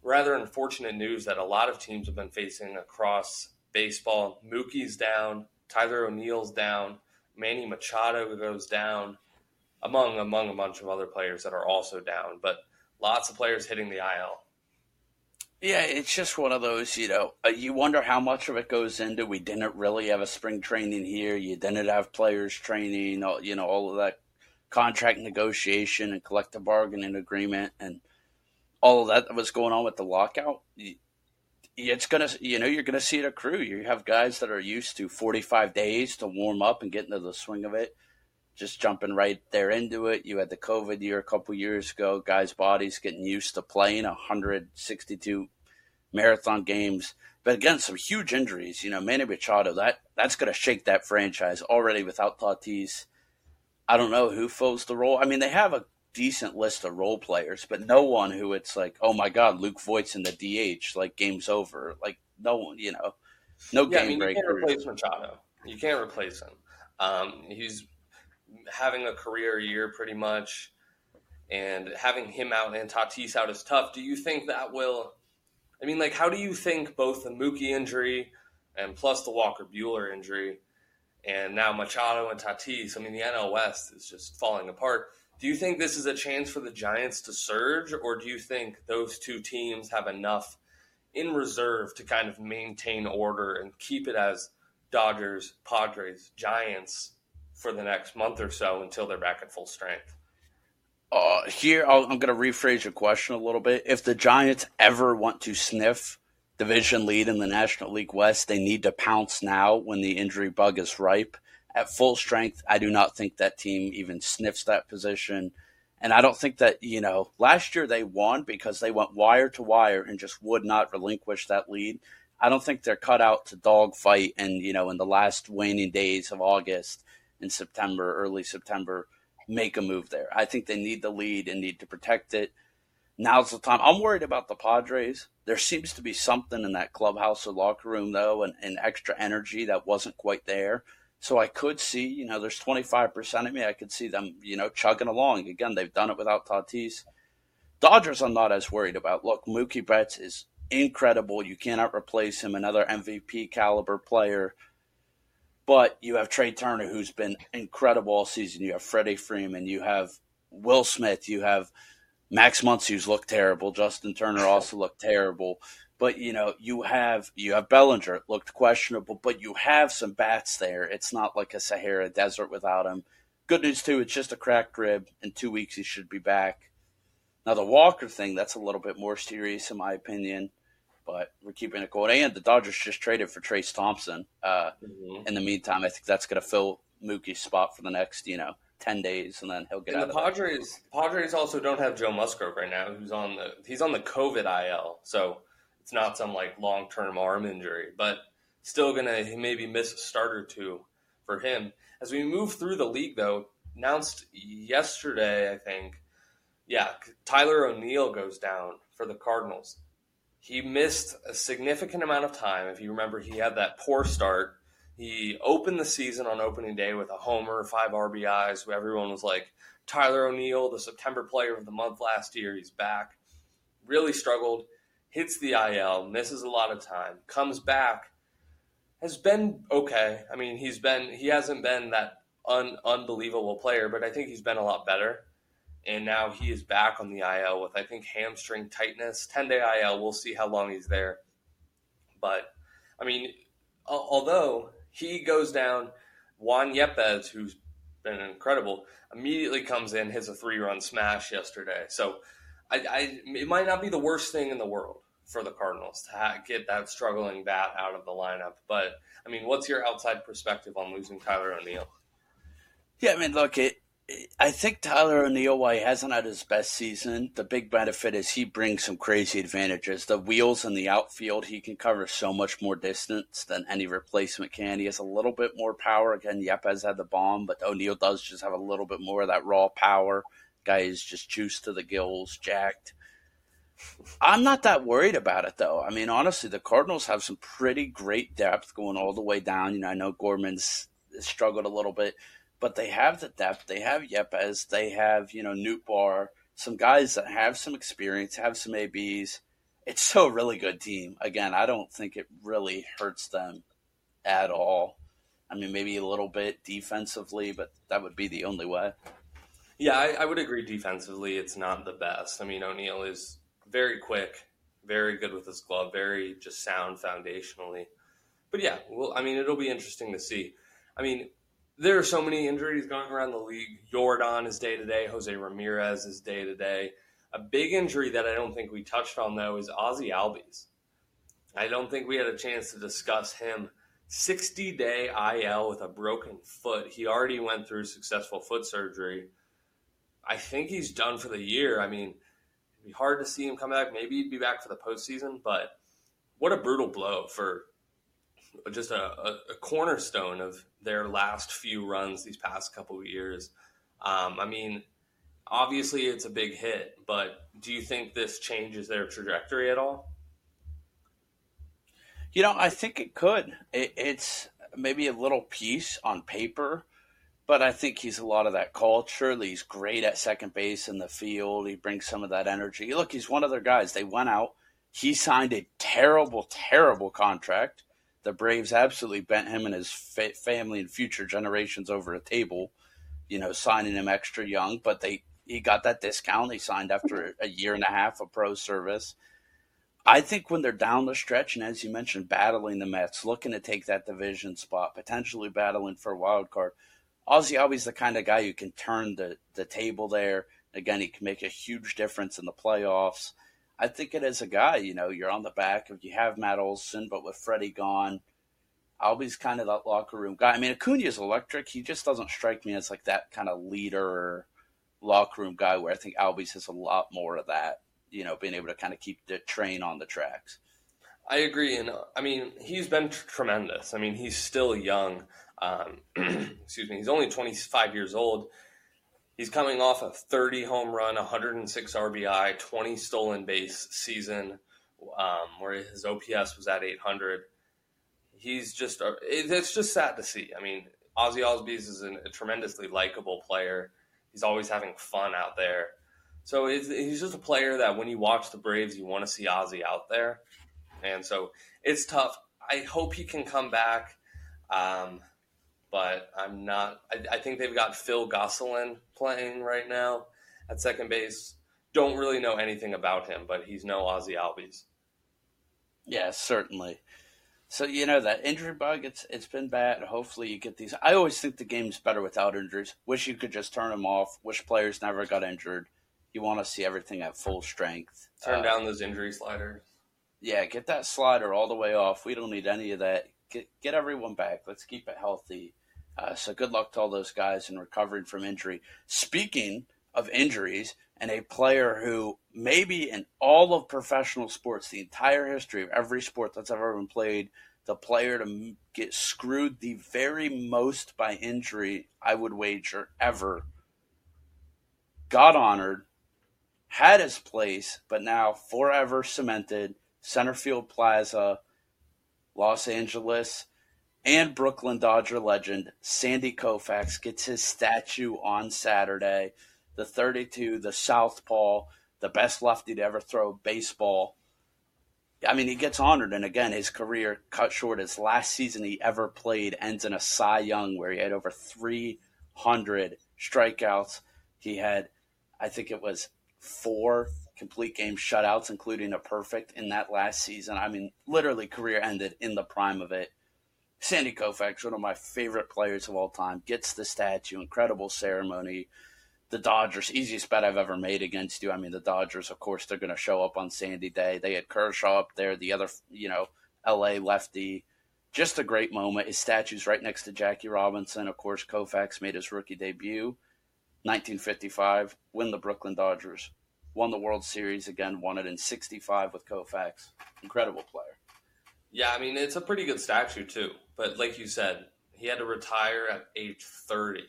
Speaker 2: rather unfortunate news that a lot of teams have been facing across baseball. Mookie's down, Tyler O'Neill's down, Manny Machado goes down, among among a bunch of other players that are also down. But lots of players hitting the IL.
Speaker 1: Yeah, it's just one of those, you know, uh, you wonder how much of it goes into we didn't really have a spring training here. You didn't have players training, you know, all of that contract negotiation and collective bargaining agreement and all of that that was going on with the lockout, it's gonna you know you're gonna see it accrue. You have guys that are used to 45 days to warm up and get into the swing of it, just jumping right there into it. You had the COVID year a couple years ago, guys' bodies getting used to playing 162 marathon games. But again, some huge injuries. You know, Manny Machado that that's going to shake that franchise already without Tatis. I don't know who fills the role. I mean, they have a decent list of role players, but no one who it's like, oh my god, Luke Voit's in the DH, like game's over. Like no one, you know, no yeah, game I mean, breaker.
Speaker 2: You can't replace Machado. You can't replace him. Um, he's having a career year pretty much, and having him out and Tatis out is tough. Do you think that will? I mean, like, how do you think both the Mookie injury and plus the Walker Buehler injury, and now Machado and Tatis? I mean, the NL West is just falling apart do you think this is a chance for the Giants to surge, or do you think those two teams have enough in reserve to kind of maintain order and keep it as Dodgers, Padres, Giants for the next month or so until they're back at full strength?
Speaker 1: Uh, here, i am going to rephrase your question a little bit. If the Giants ever want to sniff division lead in the National League West, they need to pounce now when the injury bug is ripe at full strength, I do not think that team even sniffs that position. And I don't think that, you know, last year they won because they went wire to wire and just would not relinquish that lead. I don't think they're cut out to dogfight and, you know, in the last waning days of August and September, early September, make a move there. I think they need the lead and need to protect it. Now's the time. I'm worried about the Padres. There seems to be something in that clubhouse or locker room, though, and, and extra energy that wasn't quite there. So I could see, you know, there's 25% of me. I could see them, you know, chugging along. Again, they've done it without Tatis. Dodgers, I'm not as worried about. Look, Mookie Betts is incredible. You cannot replace him. Another MVP caliber player. But you have Trea Turner, who's been incredible all season. You have Freddie Freeman. You have Will Smith. You have Max Muncy, who's looked terrible. Justin Turner also looked terrible. But you know, you have you have Bellinger. It looked questionable, but you have some bats there. It's not like a Sahara Desert without him. Good news too. It's just a cracked rib. In two weeks, he should be back. Now the Walker thing, that's a little bit more serious in my opinion, but we're keeping it going. And the Dodgers just traded for Trayce Thompson. Uh, mm-hmm. In the meantime, I think that's going to fill Mookie's spot for the next, you know, ten days, and then he'll get and out.
Speaker 2: The Padres, Padres also don't have Joe Musgrove right now, who's on the he's on the COVID IL. So it's not some like long term arm injury, but still gonna maybe miss a start or two for him. As we move through the league, though, announced yesterday, I think, yeah, Tyler O'Neill goes down for the Cardinals. He missed a significant amount of time. If you remember, he had that poor start. He opened the season on opening day with a homer, five RBIs. Everyone was like, Tyler O'Neill, the September player of the month last year, he's back. Really struggled hits the IL, misses a lot of time, comes back, has been okay. I mean, he's been he hasn't been that un, unbelievable player, but I think he's been a lot better. And now he is back on the IL with I think hamstring tightness, ten day IL. We'll see how long he's there. But I mean, although he goes down, Juan Yepez, who's been incredible, immediately comes in, hits a three run smash yesterday. So I, I, it might not be the worst thing in the world for the Cardinals to ha- get that struggling bat out of the lineup. But I mean, what's your outside perspective on losing Tyler O'Neill?
Speaker 1: Yeah, I mean, look, it, I think Tyler O'Neill, while he hasn't had his best season, the big benefit is he brings some crazy advantages. The wheels in the outfield, he can cover so much more distance than any replacement can. He has a little bit more power. Again, Yepez had the bomb, but O'Neill does just have a little bit more of that raw power. Guy is just juiced to the gills, jacked. I'm not that worried about it though. I mean, honestly, the Cardinals have some pretty great depth going all the way down. You know, I know Gorman's struggled a little bit, but they have the depth. They have Yepez. They have you know Nootbaar. Some guys that have some experience, have some ABs. It's still a really good team. Again, I don't think it really hurts them at all. I mean, maybe a little bit defensively, but that would be the only way.
Speaker 2: Yeah, I, I, would agree. Defensively, it's not the best. I mean, O'Neill is very quick, very good with his glove, very just sound foundationally. But yeah, well, I mean, it'll be interesting to see. I mean, there are so many injuries going around the league. Jordan is day to day. Jose Ramirez is day to day. A big injury that I don't think we touched on though is Ozzy Albies. I don't think we had a chance to discuss him. 60 day IL with a broken foot. He already went through successful foot surgery. I think he's done for the year. I mean, it'd be hard to see him come back. Maybe he'd be back for the postseason, but what a brutal blow for just a, a, a cornerstone of their last few runs these past couple of years. Um, I mean, obviously it's a big hit, but do you think this changes their trajectory at all?
Speaker 1: You know, I think it could. It, it's maybe a little piece on paper, but I think he's a lot of that culture. He's great at second base in the field. He brings some of that energy. Look, he's one of their guys. They went out. He signed a terrible, terrible contract. The Braves absolutely bent him and his fa- family and future generations over a table, you know, signing him extra young. But they he got that discount. He signed after a year and a half of pro service. I think when they're down the stretch, and as you mentioned, battling the Mets, looking to take that division spot, potentially battling for a wild card, Ozzy Albies the kind of guy who can turn the, the table there. Again, he can make a huge difference in the playoffs. I think it is a guy, you know, you're on the back of, you have Matt Olson, but with Freddie gone, Albies kind of that locker room guy. I mean, Acuna is electric. He just doesn't strike me as like that kind of leader locker room guy where I think Albies has a lot more of that, you know, being able to kind of keep the train on the tracks.
Speaker 2: I agree. And I mean, he's been t- tremendous. I mean, he's still young. Um, excuse me. He's only 25 years old. He's coming off a 30 home run, 106 RBI, 20 stolen base season, um, where his OPS was at 800. He's just, it's just sad to see. I mean, Ozzy Albies is a tremendously likable player. He's always having fun out there. So he's just a player that when you watch the Braves, you want to see Ozzy out there. And so it's tough. I hope he can come back. Um, but I'm not. I, I, think they've got Phil Gosselin playing right now at second base. Don't really know anything about him, but he's no Ozzy Albies.
Speaker 1: Yeah, certainly. So you know that injury bug, it's it's been bad. Hopefully you get these. I always think the game's better without injuries. Wish you could just turn them off. Wish players never got injured. You want to see everything at full strength.
Speaker 2: Turn uh, down those injury sliders.
Speaker 1: Yeah, get that slider all the way off. We don't need any of that. Get get everyone back. Let's keep it healthy. Uh, so good luck to all those guys in recovering from injury. Speaking of injuries, and a player who maybe in all of professional sports, the entire history of every sport that's ever been played, the player to get screwed the very most by injury, I would wager, ever, got honored, had his place, but now forever cemented, Centerfield Plaza, Los Angeles, and Brooklyn Dodger legend Sandy Koufax gets his statue on Saturday. The 32, the Southpaw, the best lefty to ever throw baseball. I mean, he gets honored, and again, his career cut short. His last season he ever played ends in a Cy Young, where he had over 300 strikeouts. He had, I think it was four complete game shutouts, including a perfect in that last season. I mean, literally, career ended in the prime of it. Sandy Koufax, one of my favorite players of all time, gets the statue. Incredible ceremony. The Dodgers, easiest bet I've ever made against you. I mean, the Dodgers, of course, they're going to show up on Sandy Day. They had Kershaw up there, the other, you know, LA lefty. Just a great moment. His statue's right next to Jackie Robinson. Of course, Koufax made his rookie debut, 1955, win the Brooklyn Dodgers. Won the World Series again, won it in 65 with Koufax. Incredible player.
Speaker 2: Yeah, I mean, it's a pretty good statue, too. But like you said, he had to retire at age 30,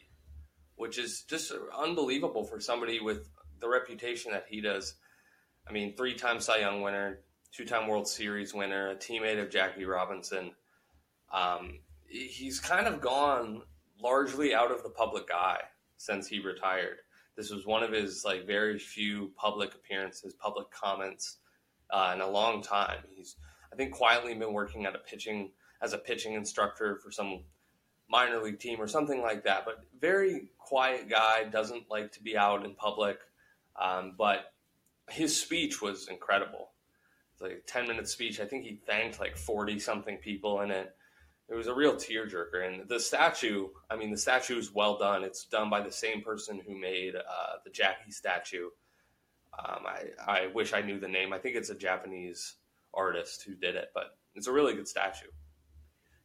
Speaker 2: which is just unbelievable for somebody with the reputation that he does. I mean, three time Cy Young winner, two time World Series winner, a teammate of Jackie Robinson. Um, he's kind of gone largely out of the public eye since he retired. This was one of his like very few public appearances, public comments uh, in a long time. He's I think quietly been working at a pitching as a pitching instructor for some minor league team or something like that. But very quiet guy, doesn't like to be out in public. Um, but his speech was incredible. It's like a 10 minute speech. I think he thanked like 40 something people in it. it was a real tearjerker. And the statue, I mean, the statue is well done. It's done by the same person who made uh, the Jackie statue. Um, I, I wish I knew the name. I think it's a Japanese artist who did it, but it's a really good statue.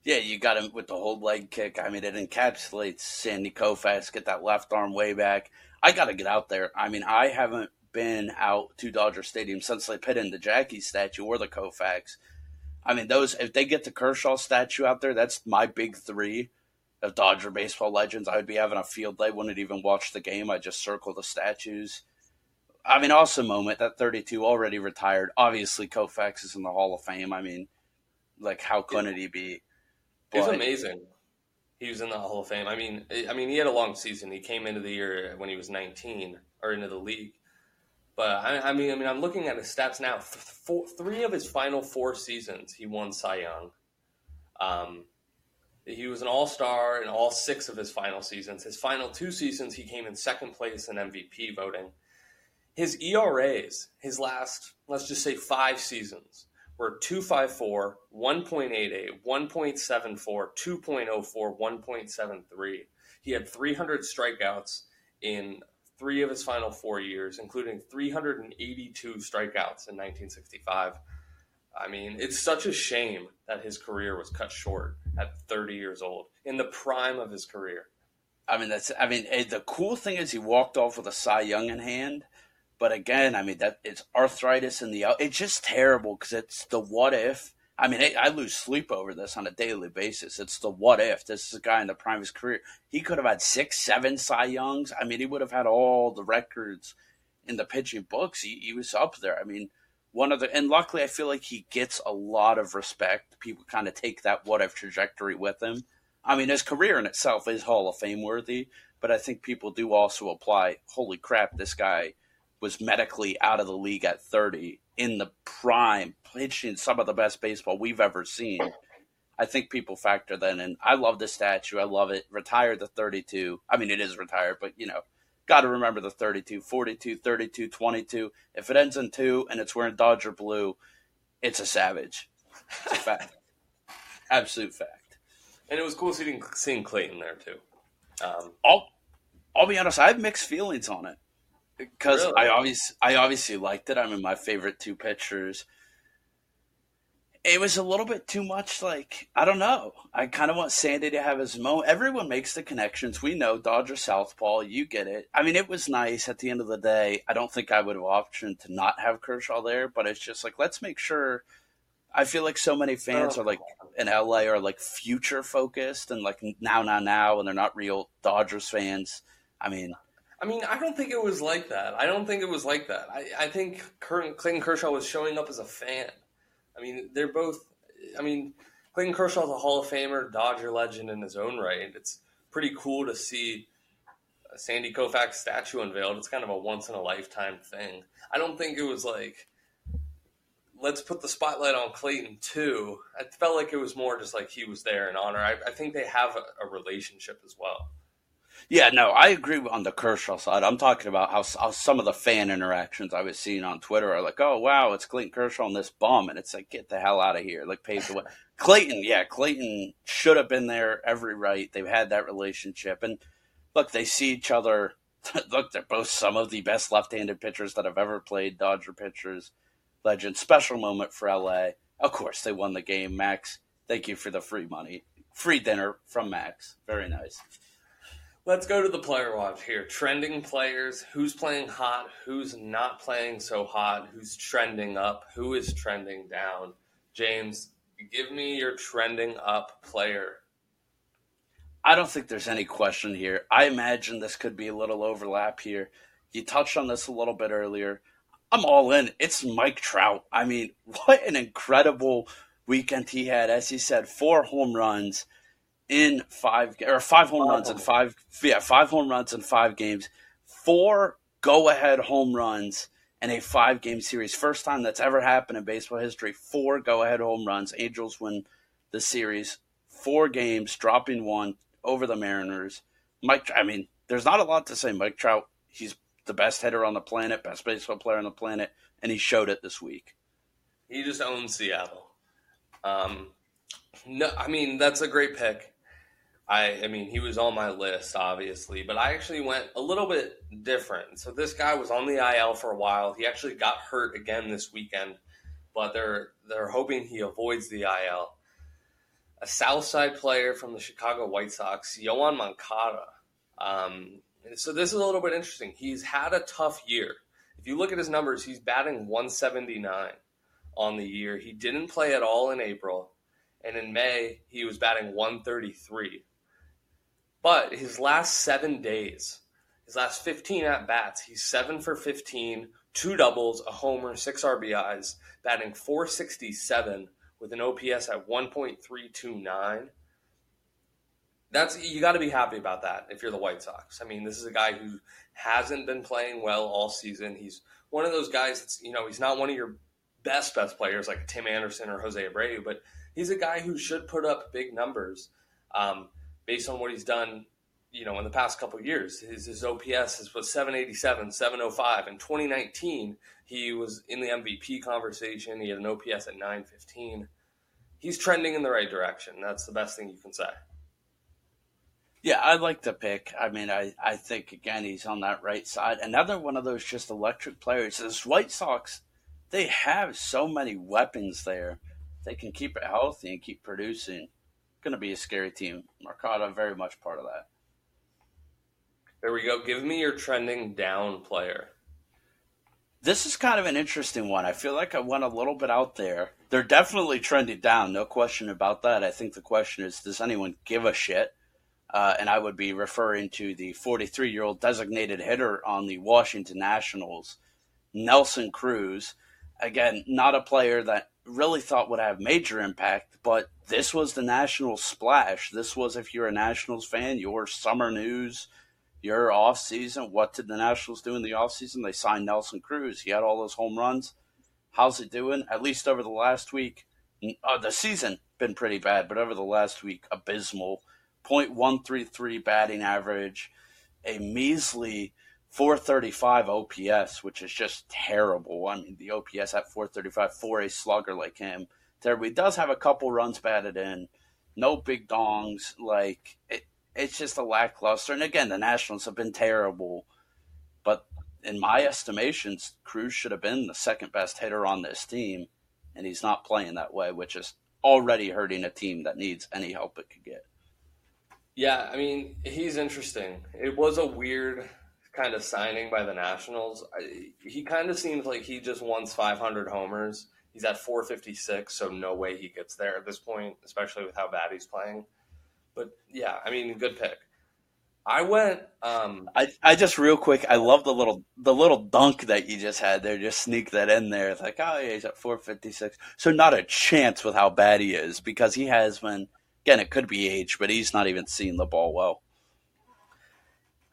Speaker 1: Yeah, you got him with the whole leg kick. I mean, it encapsulates Sandy Koufax, get that left arm way back. I got to get out there. I mean, I haven't been out to Dodger Stadium since they put in the Jackie statue or the Koufax. I mean, those if they get the Kershaw statue out there, that's my big three of Dodger baseball legends. I would be having a field day. Wouldn't even watch the game. I just circle the statues. I mean, awesome moment. That 32 already retired. Obviously, Koufax is in the Hall of Fame. I mean, like how couldn't he be?
Speaker 2: But, it was amazing. He was in the Hall of Fame. I mean, I mean, he had a long season. He came into the year when he was 19 or into the league. But I, I, mean, I mean, I'm looking at his stats now. Four, three of his final four seasons, he won Cy Young. Um, he was an All Star in all six of his final seasons. His final two seasons, he came in second place in MVP voting. His ERAs, his last, let's just say five seasons, were 254, 1.88, 1.74, 2.04, 1.73. He had 300 strikeouts in three of his final four years, including 382 strikeouts in 1965. I mean, it's such a shame that his career was cut short at 30 years old, in the prime of his career.
Speaker 1: I mean, that's. I mean, eh, the cool thing is he walked off with a Cy Young in hand, but again, I mean that it's arthritis in the. It's just terrible because it's the what if I mean, I lose sleep over this on a daily basis. It's the what if. This is a guy in the prime of his career. He could have had six, seven Cy Youngs. I mean, he would have had all the records in the pitching books. He, he was up there. I mean, one of the, and luckily, I feel like he gets a lot of respect. People kind of take that what if trajectory with him. I mean, his career in itself is Hall of Fame worthy, but I think people do also apply, holy crap, this guy was medically out of the league at 30 in the prime, pitching some of the best baseball we've ever seen. I think people factor that in. I love the statue. I love it. Retired the 32. I mean, it is retired, but you know, got to remember the 32, 42, 32, 22. If it ends in two and it's wearing Dodger blue, it's a savage. It's a fact. Absolute fact.
Speaker 2: And it was cool seeing, seeing Clayton there too. Um,
Speaker 1: I'll, I'll be honest. I have mixed feelings on it because really? I obviously I obviously liked it. I mean, my favorite two pitchers. It was a little bit too much. Like I don't know. I kind of want Sandy to have his moment. Everyone makes the connections. We know Dodger Southpaw. You get it. I mean, it was nice. At the end of the day, I don't think I would have optioned to not have Kershaw there. But it's just like let's make sure. I feel like so many fans oh. are like in LA are like future focused and like now, now, now, and they're not real Dodgers fans. I mean,
Speaker 2: I mean, I don't think it was like that. I don't think it was like that. I, I think Clayton Kershaw was showing up as a fan. I mean, they're both. I mean, Clayton Kershaw is a Hall of Famer, Dodger legend in his own right. It's pretty cool to see a Sandy Koufax statue unveiled. It's kind of a once in a lifetime thing. I don't think it was like, let's put the spotlight on Clayton too. I felt like it was more just like he was there in honor. I, I think they have a, a relationship as well.
Speaker 1: Yeah, no, I agree on the Kershaw side. I'm talking about how, how, some of the fan interactions I was seeing on Twitter are like, oh, wow, it's Clayton Kershaw on this bum. And it's like, get the hell out of here. Like, pave the way. Clayton, yeah, Clayton should have been there every right. They've had that relationship. And look, they see each other. look, they're both some of the best left handed pitchers that have ever played, Dodger pitchers. Legend. Special moment for LA. Of course, they won the game. Max, thank you for the free money. Free dinner from Max. Very nice.
Speaker 2: Let's go to the player watch here. Trending players, who's playing hot, who's not playing so hot, who's trending up, who is trending down. James, give me your trending up player.
Speaker 1: I don't think there's any question here. I imagine this could be a little overlap here. You touched on this a little bit earlier. I'm all in. It's Mike Trout. I mean, what an incredible weekend he had. As he said, four home runs in five or five home runs in five yeah five home runs in five games, four go ahead home runs in a five game series. First time that's ever happened in baseball history. Four go ahead home runs. Angels win the series. Four games, dropping one over the Mariners. Mike, I mean, there's not a lot to say. Mike Trout, he's the best hitter on the planet, best baseball player on the planet, and he showed it this week.
Speaker 2: He just owns Seattle. Um, No, I mean that's a great pick. I, I mean, he was on my list, obviously, but I actually went a little bit different. So this guy was on the IL for a while. He actually got hurt again this weekend, but they're they're hoping he avoids the IL. A South Side player from the Chicago White Sox, Yoan Moncada. Um, so this is a little bit interesting. He's had a tough year. If you look at his numbers, he's batting 179 on the year. He didn't play at all in April, and in May he was batting 133. But his last seven days, his last 15 at bats, he's seven for 15, two doubles, a homer, six RBIs, batting 467 with an OPS at 1.329. That's you got to be happy about that if you're the White Sox. I mean, this is a guy who hasn't been playing well all season. He's one of those guys that's you know he's not one of your best best players like Tim Anderson or Jose Abreu, but he's a guy who should put up big numbers. Um, based on what he's done, you know, in the past couple years. His, his OPS is was 787, 705. In 2019, he was in the MVP conversation. He had an OPS at 915. He's trending in the right direction. That's the best thing you can say.
Speaker 1: Yeah, I like the pick. I mean, I, I think, again, he's on that right side. Another one of those just electric players. This White Sox, they have so many weapons there. They can keep it healthy and keep producing going to be a scary team. Moncada, very much part of that.
Speaker 2: There we go. Give me your trending down player.
Speaker 1: This is kind of an interesting one. I feel like I went a little bit out there. They're definitely trending down, no question about that. I think the question is, does anyone give a shit? Uh, and I would be referring to the 43 year old designated hitter on the Washington Nationals, Nelson Cruz. Again, not a player that really thought would have major impact, but this was the national splash. This was, if you're a Nationals fan, your summer news, your off season. What did the Nationals do in the off season? They signed Nelson Cruz. He had all those home runs. How's it doing? At least over the last week, uh, the season been pretty bad, but over the last week, abysmal. .133 batting average, a measly 435 OPS, which is just terrible. I mean, the OPS at 435 for a slugger like him. There, he does have a couple runs batted in, no big dongs. Like it, it's just a lackluster. And again, the Nationals have been terrible, but in my estimations, Cruz should have been the second best hitter on this team, and he's not playing that way, which is already hurting a team that needs any help it could get.
Speaker 2: Yeah, I mean, he's interesting. It was a weird kind of signing by the Nationals. I, he kind of seems like he just wants 500 homers. He's at 456, so no way he gets there at this point, especially with how bad he's playing. But yeah, I mean, good pick. I went. Um,
Speaker 1: I I just real quick. I love the little the little dunk that you just had there. Just sneak that in there. It's like, oh yeah, he's at 456. So not a chance with how bad he is because he has been. Again, it could be age, but he's not even seeing the ball well.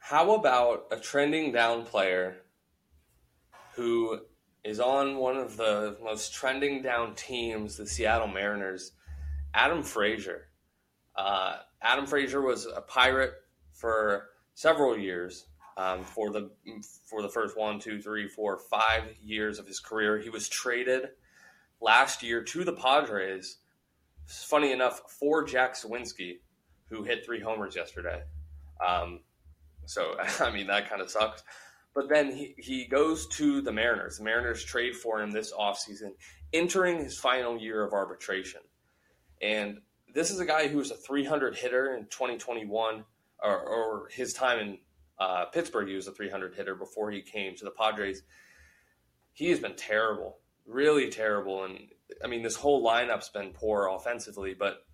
Speaker 2: How about a trending down player who is on one of the most trending down teams, the Seattle Mariners, Adam Frazier. Uh, Adam Frazier was a pirate for several years. Um, for the for the first one, two, three, four, five years of his career, he was traded last year to the Padres. Funny enough, for Jack Suwinski, who hit three homers yesterday. Um, so, I mean, that kind of sucks. But then he, he goes to the Mariners. The Mariners trade for him this offseason, entering his final year of arbitration. And this is a guy who was a 300 hitter in 2021, or, or his time in uh, Pittsburgh, he was a 300 hitter before he came to the Padres. He has been terrible, really terrible. And I mean, this whole lineup's been poor offensively, but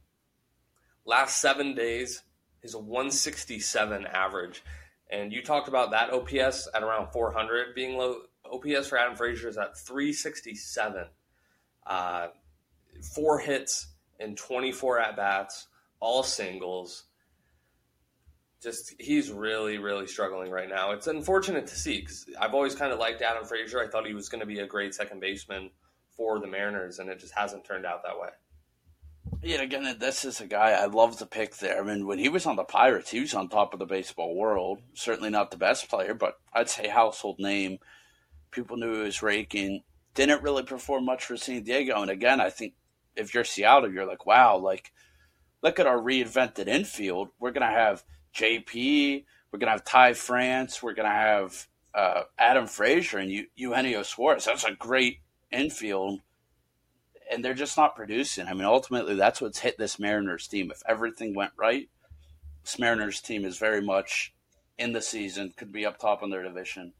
Speaker 2: last seven days, his 167 average and you talked about that OPS at around 400 being low. OPS for Adam Frazier is at 367. Uh, four hits in 24 at bats, all singles. Just he's really, really struggling right now. It's unfortunate to see because I've always kind of liked Adam Frazier. I thought he was going to be a great second baseman for the Mariners, and it just hasn't turned out that way.
Speaker 1: Yeah, again, this is a guy I love to pick there. I mean, when he was on the Pirates, he was on top of the baseball world. Certainly not the best player, but I'd say household name. People knew he was raking. Didn't really perform much for San Diego. And again, I think if you're Seattle, you're like, wow, like look at our reinvented infield. We're gonna have JP, we're gonna have Ty France, we're gonna have uh, Adam Frazier and Eugenio Suarez. That's a great infield, and they're just not producing. I mean, ultimately, that's what's hit this Mariners team. If everything went right, this Mariners team is very much in the season, could be up top in their division.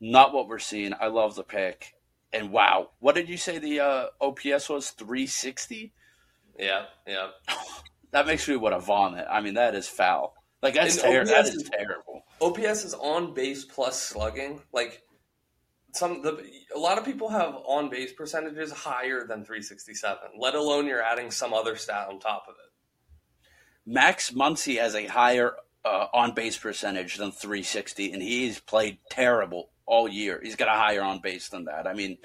Speaker 1: Not what we're seeing. I love the pick. And wow, what did you say the uh, OPS was? 360?
Speaker 2: Yeah, yeah.
Speaker 1: that makes me want to vomit. I mean, that is foul. Like that's ter- that is terrible.
Speaker 2: OPS is on base plus slugging. Like some the a lot of people have on base percentages higher than 367. Let alone you're adding some other stat on top of it.
Speaker 1: Max Muncy has a higher uh, on base percentage than 360, and he's played terrible all year. He's got a higher on base than that. I mean,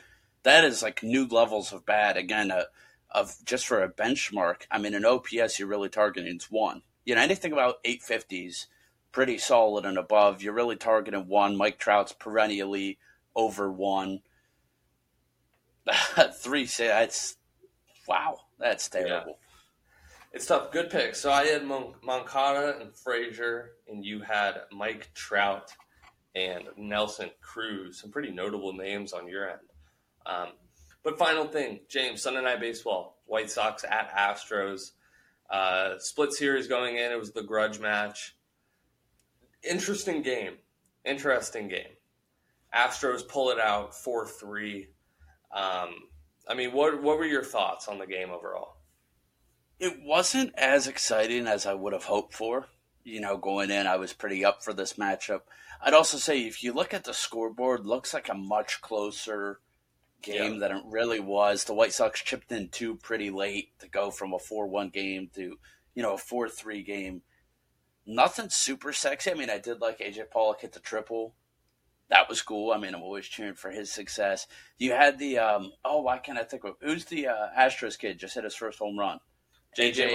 Speaker 1: that is like new levels of bad. Again, uh, of just for a benchmark. I mean, an OPS you're really targeting is one. You know, anything about 850s, pretty solid and above. You're really targeting one. Mike Trout's perennially over one. Three, say that's wow, that's terrible. Yeah.
Speaker 2: It's tough. Good pick. So I had Mon- Moncada and Frazier, and you had Mike Trout and Nelson Cruz. Some pretty notable names on your end. Um, but final thing, James, Sunday Night Baseball, White Sox at Astros. Uh, split series going in. It was the grudge match. Interesting game. Interesting game. Astros pull it out 4 3. Um, I mean, what, what were your thoughts on the game overall?
Speaker 1: It wasn't as exciting as I would have hoped for. You know, going in, I was pretty up for this matchup. I'd also say if you look at the scoreboard, looks like a much closer game yeah. than it really was. The White Sox chipped in two pretty late to go from a four-one game to you know a four-three game. Nothing super sexy. I mean, I did like AJ Pollock hit the triple. That was cool. I mean, I'm always cheering for his success. You had the um, oh, why can't I think of who's the uh, Astros kid just hit his first home run?
Speaker 2: JJ.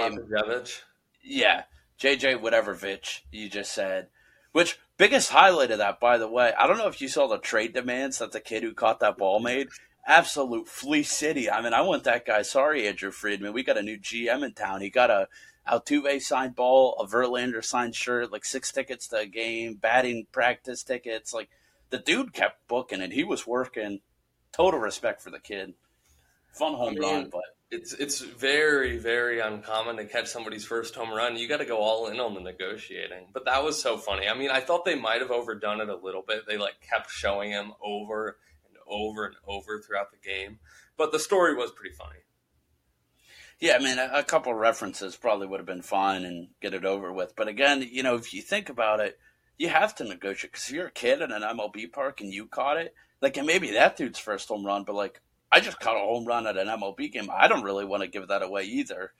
Speaker 1: Yeah, JJ whatever Vich you just said. Which biggest highlight of that, by the way, I don't know if you saw the trade demands that the kid who caught that ball made absolute flea city. I mean, I want that guy. Sorry, Andrew Friedman. We got a new GM in town. He got a Altuve signed ball, a Verlander signed shirt, like six tickets to a game, batting practice tickets. Like the dude kept booking and he was working. Total respect for the kid. Fun home I mean, run, but
Speaker 2: it's it's very very uncommon to catch somebody's first home run. You got to go all in on the negotiating. But that was so funny. I mean, I thought they might have overdone it a little bit. They like kept showing him over and over and over throughout the game. But the story was pretty funny.
Speaker 1: Yeah, I mean, a, a couple references probably would have been fine and get it over with. But again, you know, if you think about it, you have to negotiate because if you're a kid in an MLB park and you caught it, like, and maybe that dude's first home run, but like, I just caught a home run at an MLB game. I don't really want to give that away either.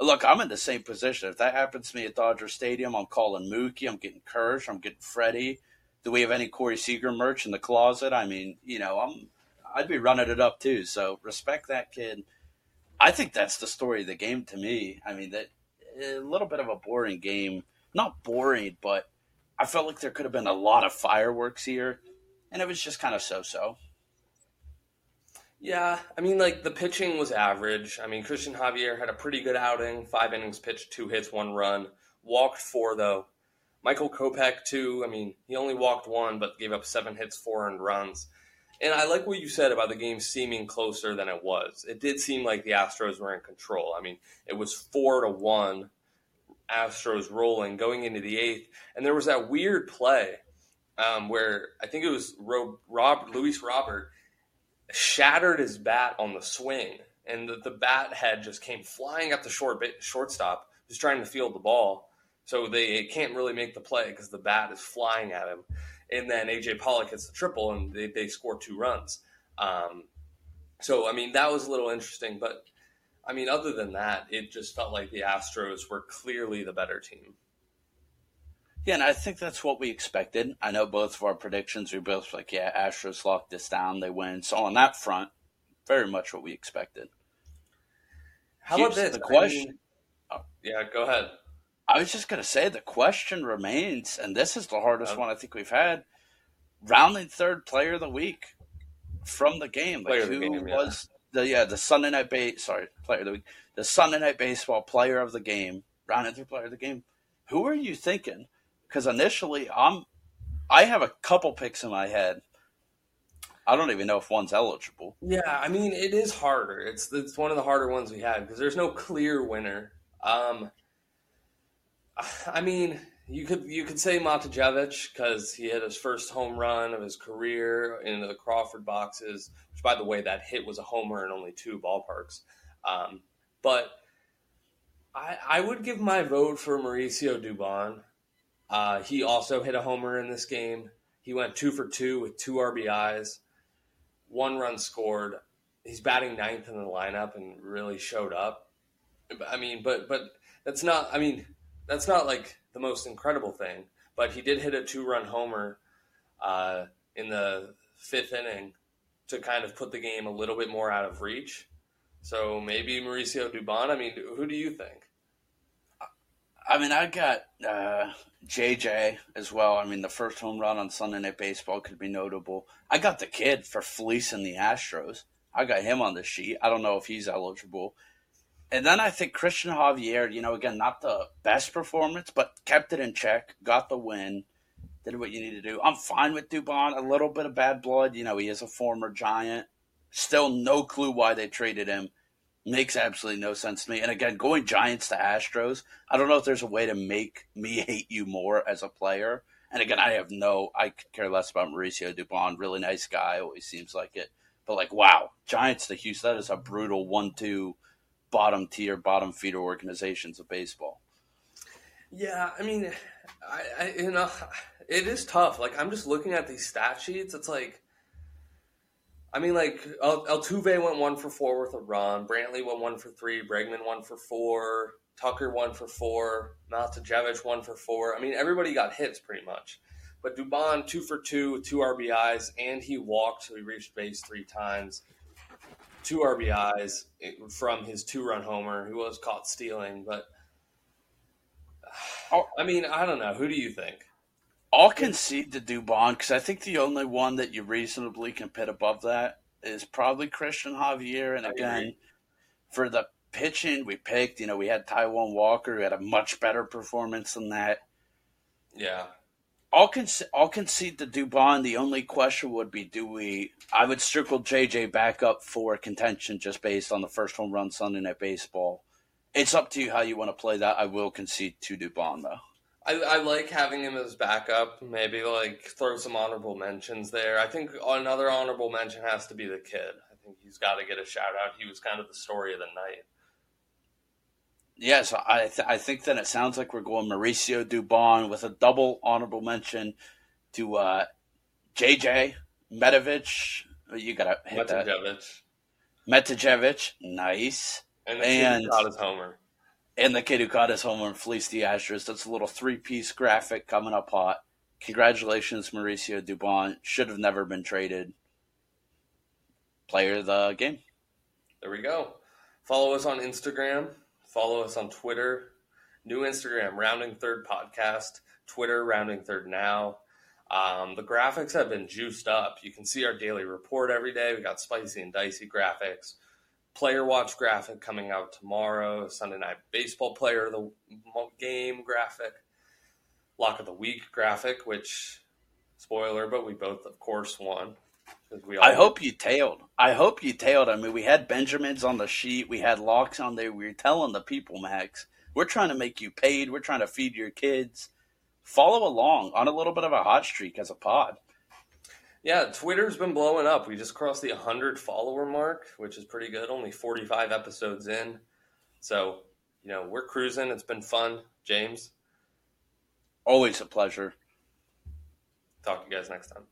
Speaker 1: Look, I'm in the same position. If that happens to me at Dodger Stadium, I'm calling Mookie, I'm getting Kersh, I'm getting Freddie do we have any Corey Seager merch in the closet? I mean, you know, I'm I'd be running it up too. So respect that kid. I think that's the story of the game to me. I mean, that a little bit of a boring game. Not boring, but I felt like there could have been a lot of fireworks here, and it was just kind of so-so.
Speaker 2: Yeah, I mean, like the pitching was average. I mean, Cristian Javier had a pretty good outing, five innings pitched, two hits, one run. Walked four though. Michael Kopech too. I mean, he only walked one, but gave up seven hits, four earned runs. And I like what you said about the game seeming closer than it was. It did seem like the Astros were in control. I mean, it was four to one, Astros rolling going into the eighth, and there was that weird play um, where I think it was Rob, Rob Luis Robert shattered his bat on the swing, and the, the bat head just came flying up the short shortstop, who's trying to field the ball so they can't really make the play because the bat is flying at him. And then AJ Pollock hits the triple and they, they score two runs. Um, so, I mean, that was a little interesting. But, I mean, other than that, it just felt like the Astros were clearly the better team.
Speaker 1: Yeah, and I think that's what we expected. I know both of our predictions, we both like, yeah, Astros locked this down, they win. So on that front, very much what we expected.
Speaker 2: How Here's about this?
Speaker 1: The question. I mean,
Speaker 2: oh, yeah, go ahead.
Speaker 1: I was just going to say the question remains, and this is the hardest um, one I think we've had. Rounding third player of the week from the game. Like, who game, was the yeah the Sunday night base sorry player of the week the Sunday night baseball player of the game rounded through player of the game. Who are you thinking? Because initially I'm I have a couple picks in my head. I don't even know if one's eligible.
Speaker 2: Yeah, I mean it is harder. It's it's one of the harder ones we have because there's no clear winner. Um, I mean, you could you could say Matijevic because he hit his first home run of his career into the Crawford boxes. Which, by the way, that hit was a homer in only two ballparks. Um, but I, I would give my vote for Mauricio Dubon. Uh, he also hit a homer in this game. He went two for two with two RBIs, one run scored. He's batting ninth in the lineup and really showed up. I mean, but but that's not. I mean, that's not like the most incredible thing. But he did hit a two run homer uh, in the fifth inning to kind of put the game a little bit more out of reach. So maybe Mauricio Dubon. I mean, who do you think?
Speaker 1: I mean, I got uh, JJ as well. I mean, the first home run on Sunday Night Baseball could be notable. I got the kid for fleecing the Astros. I got him on the sheet. I don't know if he's eligible. And then I think Cristian Javier, you know, again, not the best performance, but kept it in check, got the win, did what you need to do. I'm fine with Dubon. A little bit of bad blood. You know, he is a former Giant. Still no clue why they traded him. Makes absolutely no sense to me. And again, going Giants to Astros, I don't know if there's a way to make me hate you more as a player. And again, I have no, I care less about Mauricio Dubon. Really nice guy, always seems like it. But like, wow, Giants to Houston, that is a brutal one-two bottom tier, bottom feeder organizations of baseball.
Speaker 2: Yeah, I mean, I, I you know, it is tough. Like I'm just looking at these stat sheets. It's like I mean, like El- Altuve went one for four with a run. Brantley went one for three. Bregman one for four. Tucker one for four. Matijevic one for four. I mean, everybody got hits pretty much. But Dubon two for two with two RBIs, and he walked, so he reached base three times. Two RBIs from his two-run homer. He was caught stealing, but I mean, I don't know. Who do you think?
Speaker 1: I'll concede to Dubon because I think the only one that you reasonably can pit above that is probably Cristian Javier. And again, for the pitching we picked, you know, we had Taijuan Walker who had a much better performance than that.
Speaker 2: Yeah.
Speaker 1: I'll, concede, I'll concede to Dubon. The only question would be do we. I would circle JJ back up for contention just based on the first home run Sunday Night Baseball. It's up to you how you want to play that. I will concede to Dubon, though.
Speaker 2: I, I, like having him as backup. Maybe like throw some honorable mentions there. I think another honorable mention has to be the kid. I think he's got to get a shout out. He was kind of the story of the night.
Speaker 1: Yes, I th- I think that it sounds like we're going Mauricio Dubon with a double honorable mention to uh, JJ Matijevic. You gotta hit Matijevic. that. Matijevic, nice.
Speaker 2: And the and, got his homer
Speaker 1: and the kid who caught his homer and fleeced the Astros. That's a little three piece graphic coming up hot. Congratulations, Mauricio Dubon. Should have never been traded. Player of the game.
Speaker 2: There we go. Follow us on Instagram. Follow us on Twitter. New Instagram, Rounding Third Podcast. Twitter, Rounding Third Now. Um, the graphics have been juiced up. You can see our daily report every day. We got spicy and dicey graphics player watch graphic coming out tomorrow. Sunday night baseball player of the game graphic, lock of the week graphic, which spoiler, but we both of course won.
Speaker 1: I hope you tailed. I hope you tailed. I mean, we had Benjamins on the sheet. We had locks on there. We were telling the people, Max, we're trying to make you paid. We're trying to feed your kids. Follow along on a little bit of a hot streak as a pod.
Speaker 2: Yeah, Twitter's been blowing up. We just crossed the 100 follower mark, which is pretty good. Only 45 episodes in. So, you know, we're cruising. It's been fun. James?
Speaker 1: Always a pleasure.
Speaker 2: Talk to you guys next time.